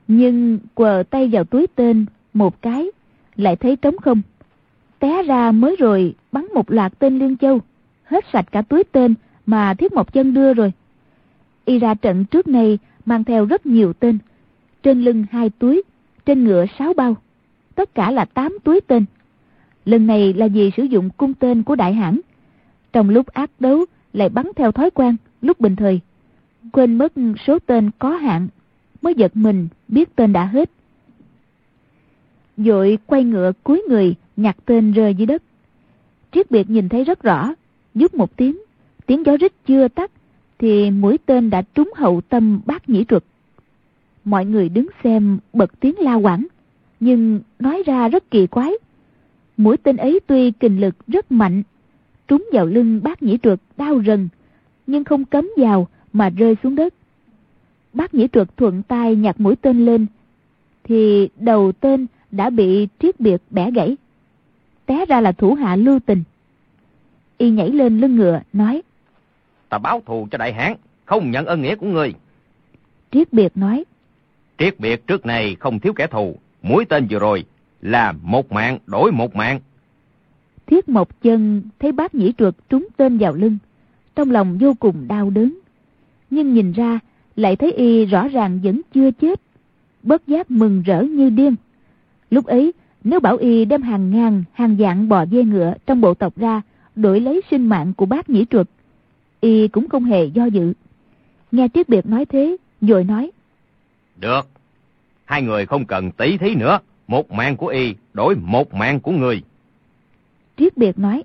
Nhưng quờ tay vào túi tên một cái, lại thấy trống không. Té ra mới rồi bắn một loạt tên Liên Châu, hết sạch cả túi tên mà Thiết Mộc Chân đưa rồi. Y ra trận trước nay mang theo rất nhiều tên, trên lưng hai túi, trên ngựa sáu bao, tất cả là tám túi tên. Lần này là vì sử dụng cung tên của đại hãn. Trong lúc ác đấu lại bắn theo thói quen lúc bình thời. Quên mất số tên có hạn, mới giật mình biết tên đã hết. Dội quay ngựa cuối người nhặt tên rơi dưới đất. Triết biệt nhìn thấy rất rõ, giúp một tiếng, tiếng gió rít chưa tắt, thì mũi tên đã trúng hậu tâm bác nhĩ truật. Mọi người đứng xem bật tiếng la quảng, nhưng nói ra rất kỳ quái. Mũi tên ấy tuy kình lực rất mạnh, trúng vào lưng bác nhĩ truật đau rần, nhưng không cấm vào mà rơi xuống đất. Bác nhĩ truật thuận tay nhặt mũi tên lên, thì đầu tên đã bị triết biệt bẻ gãy. Té ra là thủ hạ lưu tình. Y nhảy lên lưng ngựa, nói. Ta báo thù cho đại hán, không nhận ơn nghĩa của người. Triết biệt nói. Triết biệt trước này không thiếu kẻ thù, mũi tên vừa rồi là một mạng đổi một mạng. Thiết Mộc Chân thấy bác nhĩ truật trúng tên vào lưng, trong lòng vô cùng đau đớn. Nhưng nhìn ra, lại thấy y rõ ràng vẫn chưa chết. Bất giác mừng rỡ như điên. Lúc ấy, nếu bảo y đem hàng ngàn, hàng vạn bò dê ngựa trong bộ tộc ra, đổi lấy sinh mạng của bác nhĩ truật, y cũng không hề do dự. Nghe Tiết Biệt nói thế, rồi nói. Được, hai người không cần tỷ thí nữa, một mạng của y đổi một mạng của người. Triết Biệt nói.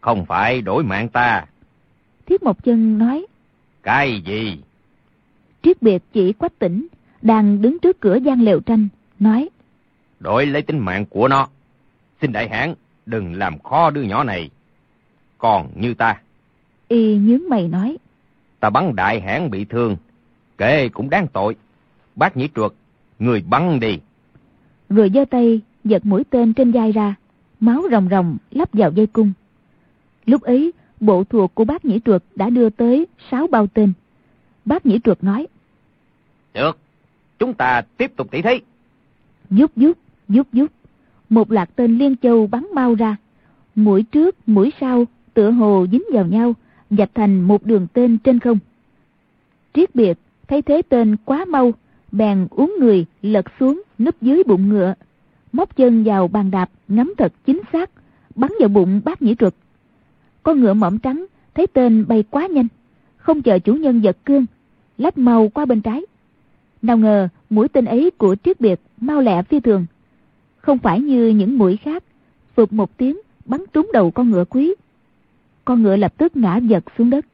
Không phải đổi mạng ta. Thiết Mộc Chân nói. Cái gì? Triết Biệt chỉ quách tỉnh, đang đứng trước cửa gian lều tranh, nói. Đổi lấy tính mạng của nó. Xin đại hãn đừng làm khó đứa nhỏ này. Còn như ta. Y nhướng mày nói. Ta bắn đại hãn bị thương. Kệ cũng đáng tội. Bác nhĩ truật, người bắn đi. Rồi giơ tay, giật mũi tên trên vai ra, máu ròng ròng lắp vào dây cung. Lúc ấy, bộ thuộc của bác nhĩ truật đã đưa tới sáu bao tên. Bác nhĩ truật nói. Được, chúng ta tiếp tục tỉ thí. Giúp giúp, giúp giúp. Một loạt tên liên châu bắn mau ra. Mũi trước, mũi sau, tựa hồ dính vào nhau, dạch thành một đường tên trên không. Triết biệt, thấy thế tên quá mau, bèn uống người, lật xuống, núp dưới bụng ngựa. Móc chân vào bàn đạp, ngắm thật chính xác, bắn vào bụng bác nhĩ trực. Con ngựa mỏm trắng, thấy tên bay quá nhanh. Không chờ chủ nhân giật cương, lách mau qua bên trái. Nào ngờ, mũi tên ấy của triết biệt mau lẹ phi thường. Không phải như những mũi khác, phụt một tiếng, bắn trúng đầu con ngựa quý. Con ngựa lập tức ngã vật xuống đất.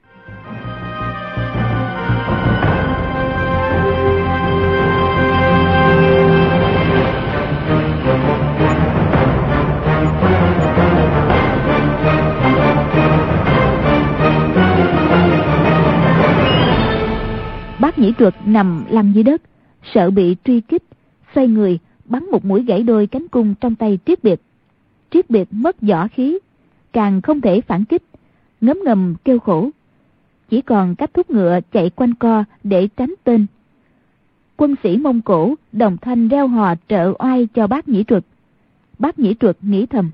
Bác nhĩ truật nằm lăn dưới đất, sợ bị truy kích, xoay người, bắn một mũi gãy đôi cánh cung trong tay Triết Biệt. Triết Biệt mất võ khí, càng không thể phản kích, ngấm ngầm kêu khổ. Chỉ còn cách thúc ngựa chạy quanh co để tránh tên. Quân sĩ Mông Cổ đồng thanh reo hò trợ oai cho bác nhĩ truật. Bác nhĩ truật nghĩ thầm.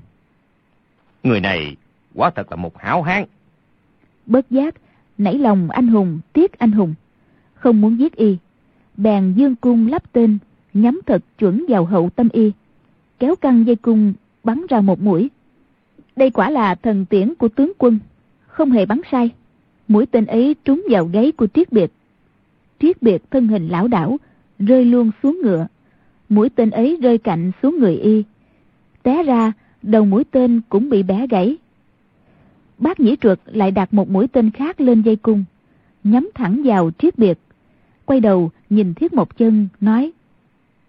Người này quá thật là một hảo hán. Bất giác, nảy lòng anh hùng, tiếc anh hùng không muốn giết y. Bèn dương cung lắp tên nhắm thật chuẩn vào hậu tâm y. Kéo căng dây cung bắn ra một mũi. Đây quả là thần tiễn của tướng quân không hề bắn sai. Mũi tên ấy trúng vào gáy của triết biệt. Triết biệt thân hình lão đảo rơi luôn xuống ngựa. Mũi tên ấy rơi cạnh xuống người y. Té ra đầu mũi tên cũng bị bẻ gãy. Bác nhĩ trượt lại đặt một mũi tên khác lên dây cung, nhắm thẳng vào triết biệt. Quay đầu nhìn thiết một chân, nói.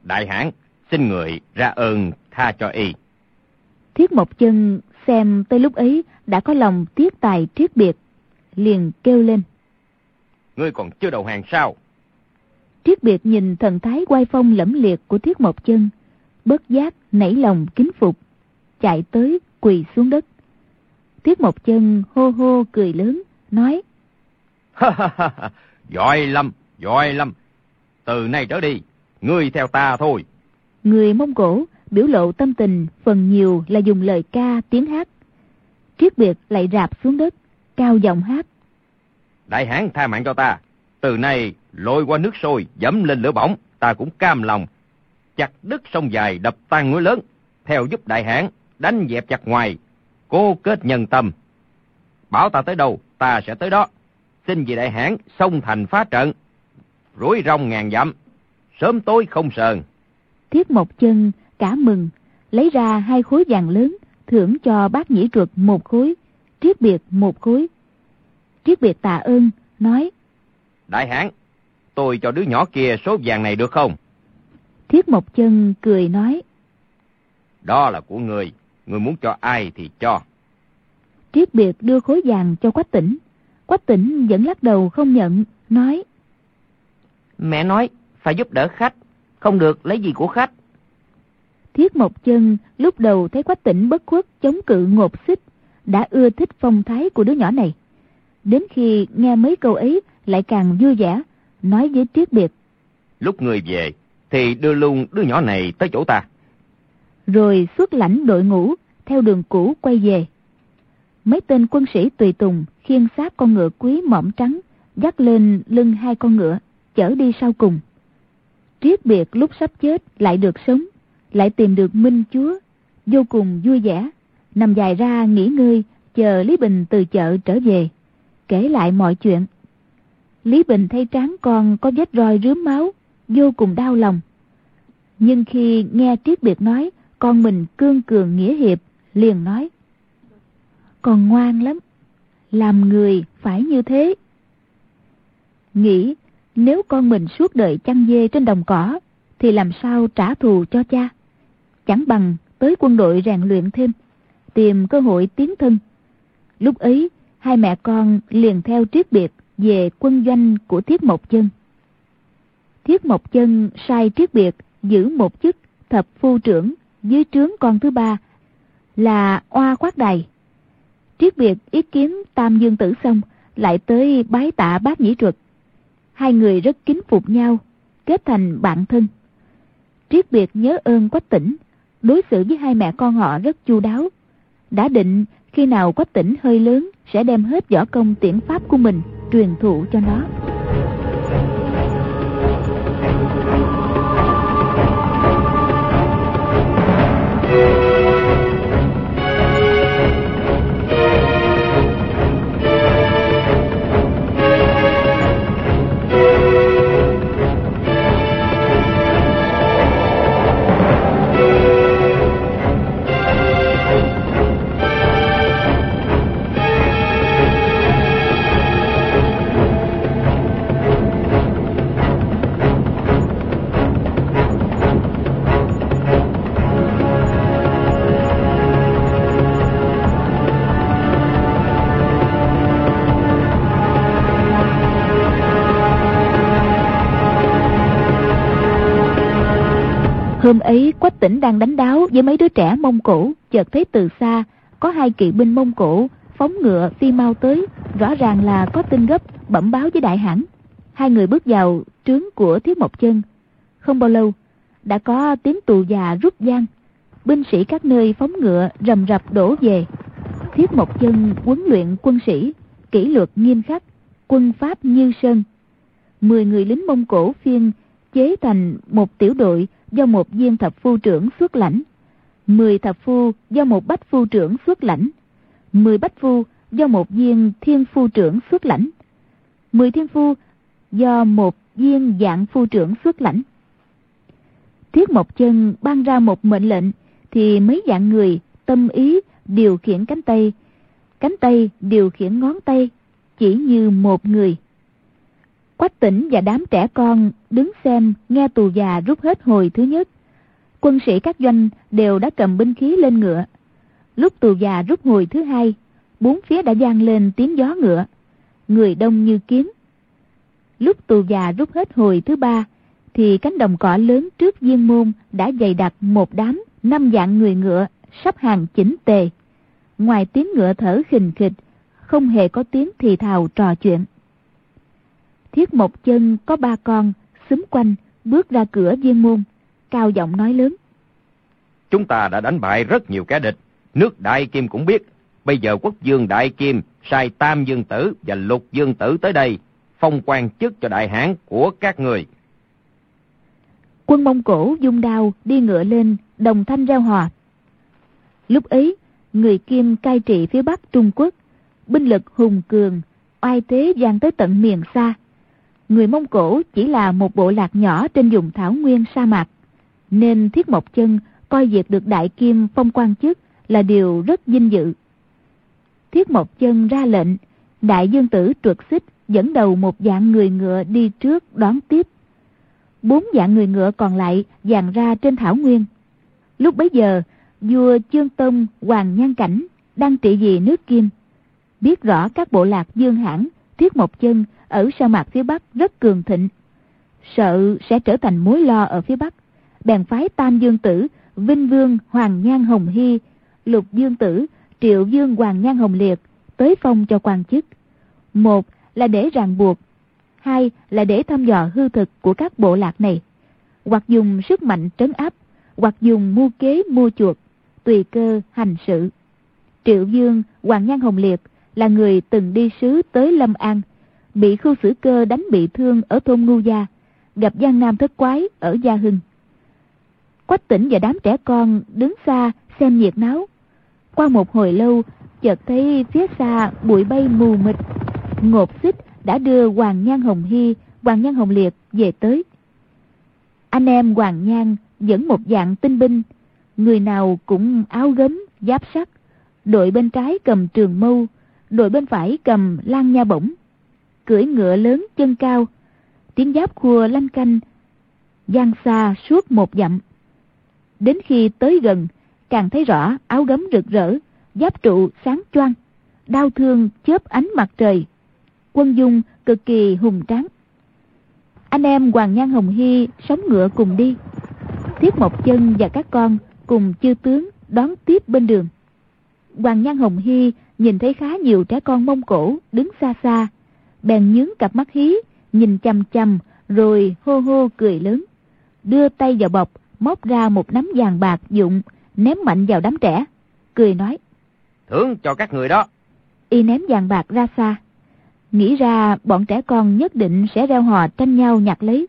Đại hãn, xin người ra ơn tha cho y. Thiết một chân xem tới lúc ấy đã có lòng tiếc tài triết biệt, liền kêu lên. Ngươi còn chưa đầu hàng sao? Triết biệt nhìn thần thái quay phong lẫm liệt của thiết một chân, bất giác nảy lòng kính phục, chạy tới quỳ xuống đất. Thiết một chân hô hô cười lớn, nói. Ha ha ha, giỏi lắm, giỏi lắm. Từ nay trở đi, ngươi theo ta thôi. Người Mông Cổ biểu lộ tâm tình phần nhiều là dùng lời ca tiếng hát. Triết biệt lại rạp xuống đất, cao giọng hát. Đại hán tha mạng cho ta, từ nay lội qua nước sôi, dẫm lên lửa bỏng, ta cũng cam lòng. Chặt đứt sông dài, đập tan núi lớn, theo giúp đại hán, đánh dẹp chặt ngoài, cố kết nhân tâm. Bảo ta tới đâu, ta sẽ tới đó. Xin vì đại hán sông thành phá trận, rủi rong ngàn dặm, sớm tối không sờn. Thiết một chân cả mừng, lấy ra hai khối vàng lớn, thưởng cho bác nhĩ trượt một khối, triết biệt một khối. Triết biệt tạ ơn, nói. Đại hãn, tôi cho đứa nhỏ kia số vàng này được không? Thiết một chân cười nói. Đó là của người, người muốn cho ai thì cho. Triết biệt đưa khối vàng cho quách tỉnh. Quách tỉnh vẫn lắc đầu không nhận, nói. Mẹ nói, phải giúp đỡ khách, không được lấy gì của khách. Thiết một chân lúc đầu thấy quách tỉnh bất khuất chống cự ngột xích, đã ưa thích phong thái của đứa nhỏ này. Đến khi nghe mấy câu ấy lại càng vui vẻ, nói với Triết Biệt. Lúc người về thì đưa luôn đứa nhỏ này tới chỗ ta. Rồi xuất lãnh đội ngũ, theo đường cũ quay về. Mấy tên quân sĩ tùy tùng khiêng xác con ngựa quý mỏm trắng, dắt lên lưng hai con ngựa, chở đi sau cùng. Triết Biệt lúc sắp chết lại được sống, lại tìm được Minh Chúa, vô cùng vui vẻ, nằm dài ra nghỉ ngơi, chờ Lý Bình từ chợ trở về, kể lại mọi chuyện. Lý Bình thấy tráng con có vết roi rướm máu, vô cùng đau lòng. Nhưng khi nghe Triết Biệt nói con mình cương cường nghĩa hiệp, liền nói. Con ngoan lắm, làm người phải như thế. Nghĩ nếu con mình suốt đời chăn dê trên đồng cỏ, thì làm sao trả thù cho cha? Chẳng bằng tới quân đội rèn luyện thêm, tìm cơ hội tiến thân. Lúc ấy, hai mẹ con liền theo triết biệt về quân doanh của Thiết Mộc Chân. Thiết Mộc Chân sai triết biệt giữ một chức thập phu trưởng dưới trướng con thứ ba là Oa Quát Đài. Triết biệt ý kiến Tam Dương Tử xong lại tới bái tạ bác nhĩ truật. Hai người rất kính phục nhau, kết thành bạn thân. Triết biệt nhớ ơn Quách Tỉnh, đối xử với hai mẹ con họ rất chu đáo. Đã định khi nào Quách Tỉnh hơi lớn sẽ đem hết võ công tiễn pháp của mình truyền thụ cho nó. Ấy Quách tỉnh đang đánh đáo với mấy đứa trẻ Mông Cổ, chợt thấy từ xa có hai kỵ binh Mông Cổ phóng ngựa phi mau tới, rõ ràng là có tin gấp bẩm báo với đại hãn. Hai người bước vào trướng của thiếu Mộc Chân. Không bao lâu, đã có tiếng tù già rút giang. Binh sĩ các nơi phóng ngựa rầm rập đổ về. Thiết Mộc Chân huấn luyện quân sĩ, kỷ luật nghiêm khắc, quân pháp như sơn. Mười người lính Mông Cổ phiên chế thành một tiểu đội do một viên thập phu trưởng xuất lãnh, 10 thập phu do một bách phu trưởng xuất lãnh, 10 bách phu do một viên thiên phu trưởng xuất lãnh, 10 thiên phu do một viên dạng phu trưởng xuất lãnh. Thiết Mộc Chân ban ra một mệnh lệnh thì mấy dạng người tâm ý điều khiển cánh tay cánh tay điều khiển ngón tay, chỉ như một người. Quách tỉnh và đám trẻ con đứng xem nghe tù già rút hết hồi thứ nhất. Quân sĩ các doanh đều đã cầm binh khí lên ngựa. Lúc tù già rút hồi thứ hai, bốn phía đã vang lên tiếng gió ngựa. Người đông như kiến. Lúc tù già rút hết hồi thứ ba, thì cánh đồng cỏ lớn trước viên môn đã dày đặc một đám năm dạng người ngựa sắp hàng chỉnh tề. Ngoài tiếng ngựa thở khình khịch, không hề có tiếng thì thào trò chuyện. Thiết một chân có ba con, xúm quanh, bước ra cửa viên môn, cao giọng nói lớn. Chúng ta đã đánh bại rất nhiều kẻ địch, nước Đại Kim cũng biết. Bây giờ quốc dương Đại Kim sai Tam Dương Tử và Lục Dương Tử tới đây, phong quan chức cho đại hãn của các người. Quân Mông Cổ dung đao đi ngựa lên, đồng thanh reo hò. Lúc ấy, người Kim cai trị phía Bắc Trung Quốc, binh lực hùng cường, oai thế gian tới tận miền xa. Người Mông Cổ chỉ là một bộ lạc nhỏ trên vùng thảo nguyên sa mạc, nên Thiết Mộc Chân coi việc được Đại Kim phong quan chức là điều rất vinh dự. Thiết Mộc Chân ra lệnh, Đại Dương Tử trượt xích dẫn đầu một dạng người ngựa đi trước đón tiếp. Bốn dạng người ngựa còn lại dàn ra trên thảo nguyên. Lúc bấy giờ, vua Chương Tông Hoàng Nhan Cảnh đang trị vì nước Kim. Biết rõ các bộ lạc Dương Hãn, Thiết Mộc Chân ở sa mạc phía Bắc rất cường thịnh. Sợ sẽ trở thành mối lo ở phía Bắc. Bèn phái Tam Dương Tử, Vinh Vương Hoàng Nhan Hồng Hy, Lục Dương Tử, Triệu Dương Hoàng Nhan Hồng Liệt tới phong cho quan chức. Một là để ràng buộc, hai là để thăm dò hư thực của các bộ lạc này, hoặc dùng sức mạnh trấn áp, hoặc dùng mua kế mua chuộc, tùy cơ hành sự. Triệu Dương, Hoàng Nhan Hồng Liệt là người từng đi sứ tới Lâm An, bị khu xử cơ đánh bị thương ở thôn Ngu Gia, gặp Giang Nam thất quái ở Gia Hưng. Quách tỉnh và đám trẻ con đứng xa xem nhiệt náo. Qua một hồi lâu, chợt thấy phía xa bụi bay mù mịt. Ngột xích đã đưa Hoàng Nhan Hồng Hy, Hoàng Nhan Hồng Liệt về tới. Anh em Hoàng Nhan dẫn một dạng tinh binh, người nào cũng áo gấm, giáp sắt. Đội bên trái cầm trường mâu, đội bên phải cầm lan nha bổng. Cưỡi ngựa lớn chân cao, tiếng giáp khua lanh canh, gian xa suốt một dặm. Đến khi tới gần, càng thấy rõ áo gấm rực rỡ, giáp trụ sáng choang, đau thương chớp ánh mặt trời. Quân dung cực kỳ hùng tráng. Anh em Hoàng Nhan Hồng Hy sống ngựa cùng đi. Thiết Mộc Chân và các con cùng chư tướng đón tiếp bên đường. Hoàng Nhan Hồng Hy nhìn thấy khá nhiều trẻ con Mông Cổ đứng xa xa, bèn nhướng cặp mắt hí, nhìn chăm chăm rồi hô hô cười lớn, đưa tay vào bọc, móc ra một nắm vàng bạc dụng, ném mạnh vào đám trẻ, cười nói. Thưởng cho các người đó. Y ném vàng bạc ra xa. Nghĩ ra bọn trẻ con nhất định sẽ reo hò tranh nhau nhặt lấy.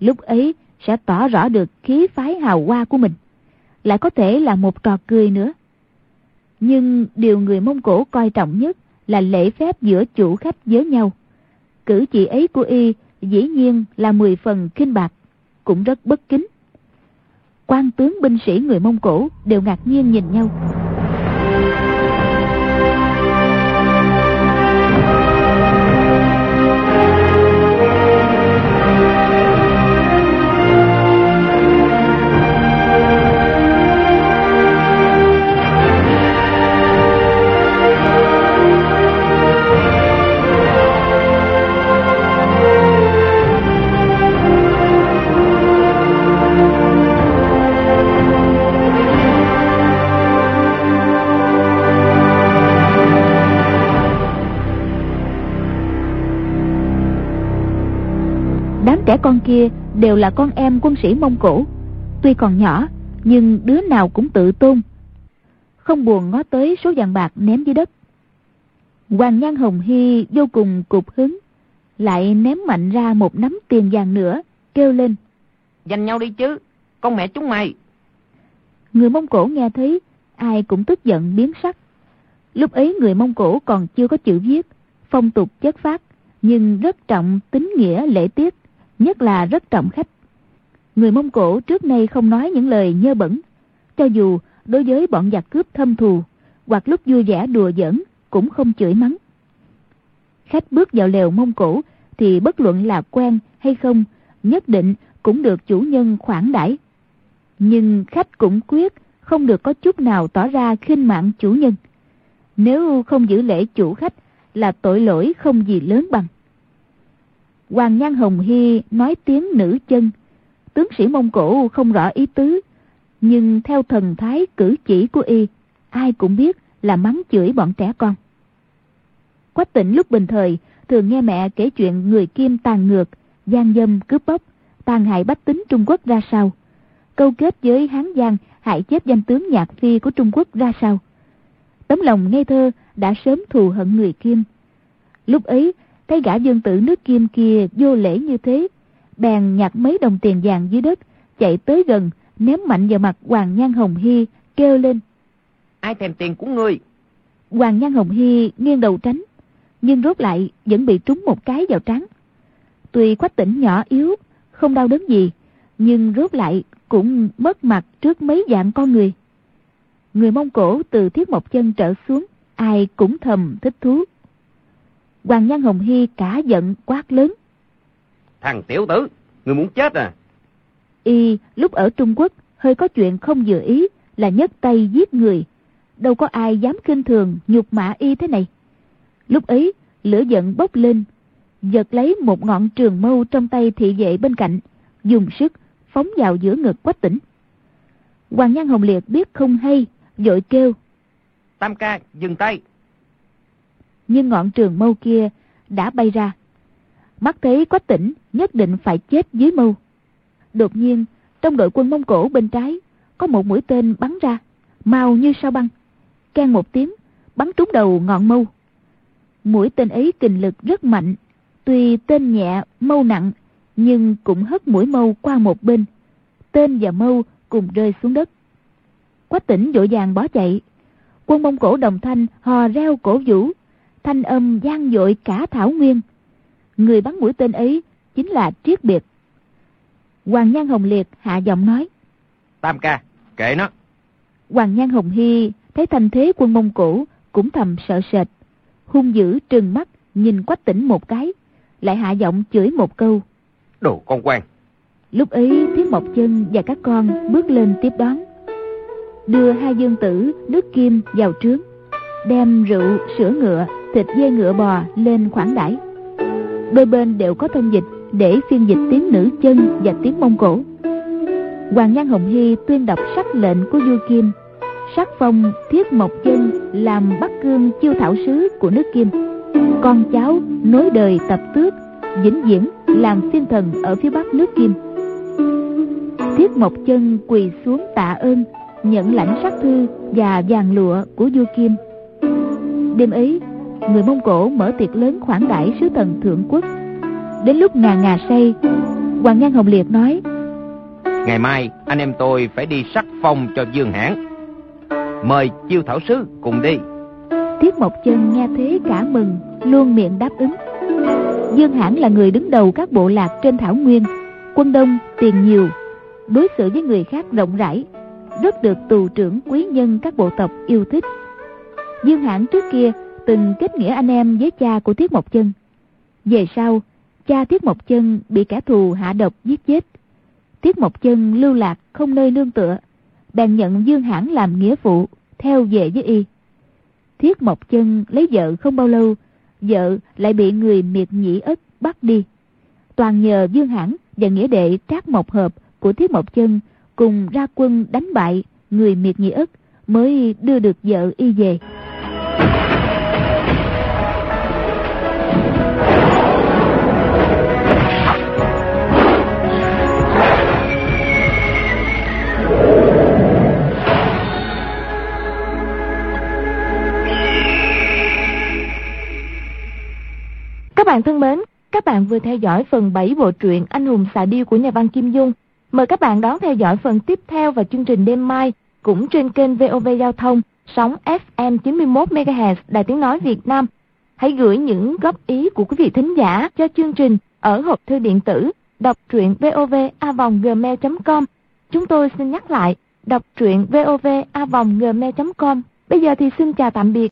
Lúc ấy sẽ tỏ rõ được khí phái hào hoa của mình. Lại có thể là một trò cười nữa. Nhưng điều người Mông Cổ coi trọng nhất là lễ phép giữa chủ khách với nhau. Cử chỉ ấy của y dĩ nhiên là mười phần khinh bạc, cũng rất bất kính. quan tướng binh sĩ người Mông Cổ đều ngạc nhiên nhìn nhau. Trẻ con kia đều là con em quân sĩ Mông Cổ. Tuy còn nhỏ, nhưng đứa nào cũng tự tôn. Không buồn ngó tới số vàng bạc ném dưới đất. Hoàng Nhan Hồng Hy vô cùng cục hứng, lại ném mạnh ra một nắm tiền vàng nữa, kêu lên. Giành nhau đi chứ, con mẹ chúng mày. Người Mông Cổ nghe thấy, ai cũng tức giận biến sắc. Lúc ấy người Mông Cổ còn chưa có chữ viết, phong tục chất phát, nhưng rất trọng tính nghĩa lễ tiết nhất là rất trọng khách. Người Mông Cổ trước nay không nói những lời nhơ bẩn, cho dù đối với bọn giặc cướp thâm thù, hoặc lúc vui vẻ đùa giỡn, cũng không chửi mắng. Khách bước vào lều Mông Cổ thì bất luận là quen hay không, nhất định cũng được chủ nhân khoản đãi. Nhưng khách cũng quyết không được có chút nào tỏ ra khinh mạng chủ nhân. Nếu không giữ lễ chủ khách là tội lỗi không gì lớn bằng. Hoàng Nhan Hồng Hy nói tiếng nữ chân. Tướng sĩ Mông Cổ không rõ ý tứ, nhưng theo thần thái cử chỉ của y, ai cũng biết là mắng chửi bọn trẻ con. Quách tỉnh lúc bình thời thường nghe mẹ kể chuyện người kim tàn ngược, gian dâm cướp bóc, tàn hại bách tính Trung Quốc ra sao. Câu kết với Hán Giang hại chết danh tướng nhạc phi của Trung Quốc ra sao. Tấm lòng ngây thơ đã sớm thù hận người kim. Lúc ấy, thấy gã dương tử nước kim kia vô lễ như thế, bèn nhặt mấy đồng tiền vàng dưới đất, chạy tới gần, ném mạnh vào mặt Hoàng Nhan Hồng Hy, kêu lên. Ai thèm tiền của ngươi? Hoàng Nhan Hồng Hy nghiêng đầu tránh, nhưng rốt lại vẫn bị trúng một cái vào trán. Tuy quách tỉnh nhỏ yếu, không đau đớn gì, nhưng rốt lại cũng mất mặt trước mấy dạng con người. Người Mông Cổ từ thiết một chân trở xuống, ai cũng thầm thích thú. Hoàng Nhan Hồng Hy cả giận quát lớn. Thằng tiểu tử, người muốn chết à? Y lúc ở Trung Quốc hơi có chuyện không vừa ý là nhấc tay giết người. Đâu có ai dám kinh thường nhục mạ Y thế này. Lúc ấy lửa giận bốc lên, giật lấy một ngọn trường mâu trong tay thị vệ bên cạnh, dùng sức phóng vào giữa ngực quách tỉnh. Hoàng Nhan Hồng Liệt biết không hay, vội kêu. Tam ca, dừng tay. Nhưng ngọn trường mâu kia đã bay ra. Mắt thấy quách tỉnh nhất định phải chết dưới mâu. Đột nhiên, trong đội quân Mông Cổ bên trái, có một mũi tên bắn ra, mau như sao băng. Can một tiếng, bắn trúng đầu ngọn mâu. Mũi tên ấy kình lực rất mạnh, tuy tên nhẹ, mâu nặng, nhưng cũng hất mũi mâu qua một bên. Tên và mâu cùng rơi xuống đất. Quách tỉnh vội vàng bỏ chạy. Quân Mông Cổ đồng thanh hò reo cổ vũ, thanh âm gian dội cả thảo nguyên. Người bắn mũi tên ấy chính là Triết Biệt. Hoàng Nhan Hồng Liệt hạ giọng nói. Tam ca, kệ nó. Hoàng Nhan Hồng Hy thấy thanh thế quân Mông Cổ cũng thầm sợ sệt. Hung dữ trừng mắt nhìn quách tỉnh một cái, lại hạ giọng chửi một câu. Đồ con quan. Lúc ấy Thiết Mộc Chân và các con bước lên tiếp đón. Đưa hai dương tử nước kim vào trướng, đem rượu, sữa ngựa, thịt dê ngựa bò lên khoản đãi. Đôi bên đều có thông dịch để phiên dịch tiếng nữ chân và tiếng Mông Cổ. Hoàng Nhan Hồng Hy tuyên đọc sắc lệnh của vua Kim, sắc phong Thiết Mộc Chân làm Bắc Cương chiêu thảo sứ của nước Kim. Con cháu nối đời tập tước, vĩnh viễn làm phiên thần ở phía bắc nước Kim. Thiết Mộc Chân quỳ xuống tạ ơn, nhận lãnh sắc thư và vàng lụa của vua Kim. Đêm ấy, người Mông Cổ mở tiệc lớn khoản đãi sứ thần thượng quốc. Đến lúc ngà ngà say Hoàng Nhan Hồng Liệt nói Ngày mai anh em tôi phải đi sắc phong cho Dương Hãn. Mời chiêu thảo sứ cùng đi. Tiết Mộc Chân nghe thế cả mừng Luôn miệng đáp ứng. Dương Hãn là người đứng đầu các bộ lạc trên Thảo Nguyên Quân đông, tiền nhiều Đối xử với người khác rộng rãi Rất được tù trưởng quý nhân các bộ tộc yêu thích. Dương Hãn trước kia từng kết nghĩa anh em với cha của Tiết Mộc Chân Về sau cha Tiết Mộc Chân bị kẻ thù hạ độc giết chết. Tiết Mộc Chân lưu lạc không nơi nương tựa, bèn nhận Dương Hãn làm nghĩa phụ, theo về với y. Thiết Mộc Chân lấy vợ không bao lâu, vợ lại bị người miệt nhĩ ất bắt đi. Toàn nhờ Dương Hãn và nghĩa đệ Trác Mộc Hợp của Thiết Mộc Chân cùng ra quân đánh bại người miệt nhĩ ất mới đưa được vợ y về. Bạn thân mến, các bạn vừa theo dõi phần 7 bộ truyện Anh hùng xạ điêu của nhà văn Kim Dung. Mời các bạn đón theo dõi phần tiếp theo và chương trình đêm mai cũng trên kênh VOV Giao thông, sóng FM 91 MHz Đài Tiếng nói Việt Nam. Hãy gửi những góp ý của quý vị thính giả cho chương trình ở hộp thư điện tử đọc truyện vovavonggmail.com. Chúng tôi xin nhắc lại, đọc truyện vovavonggmail.com. Bây giờ thì xin chào tạm biệt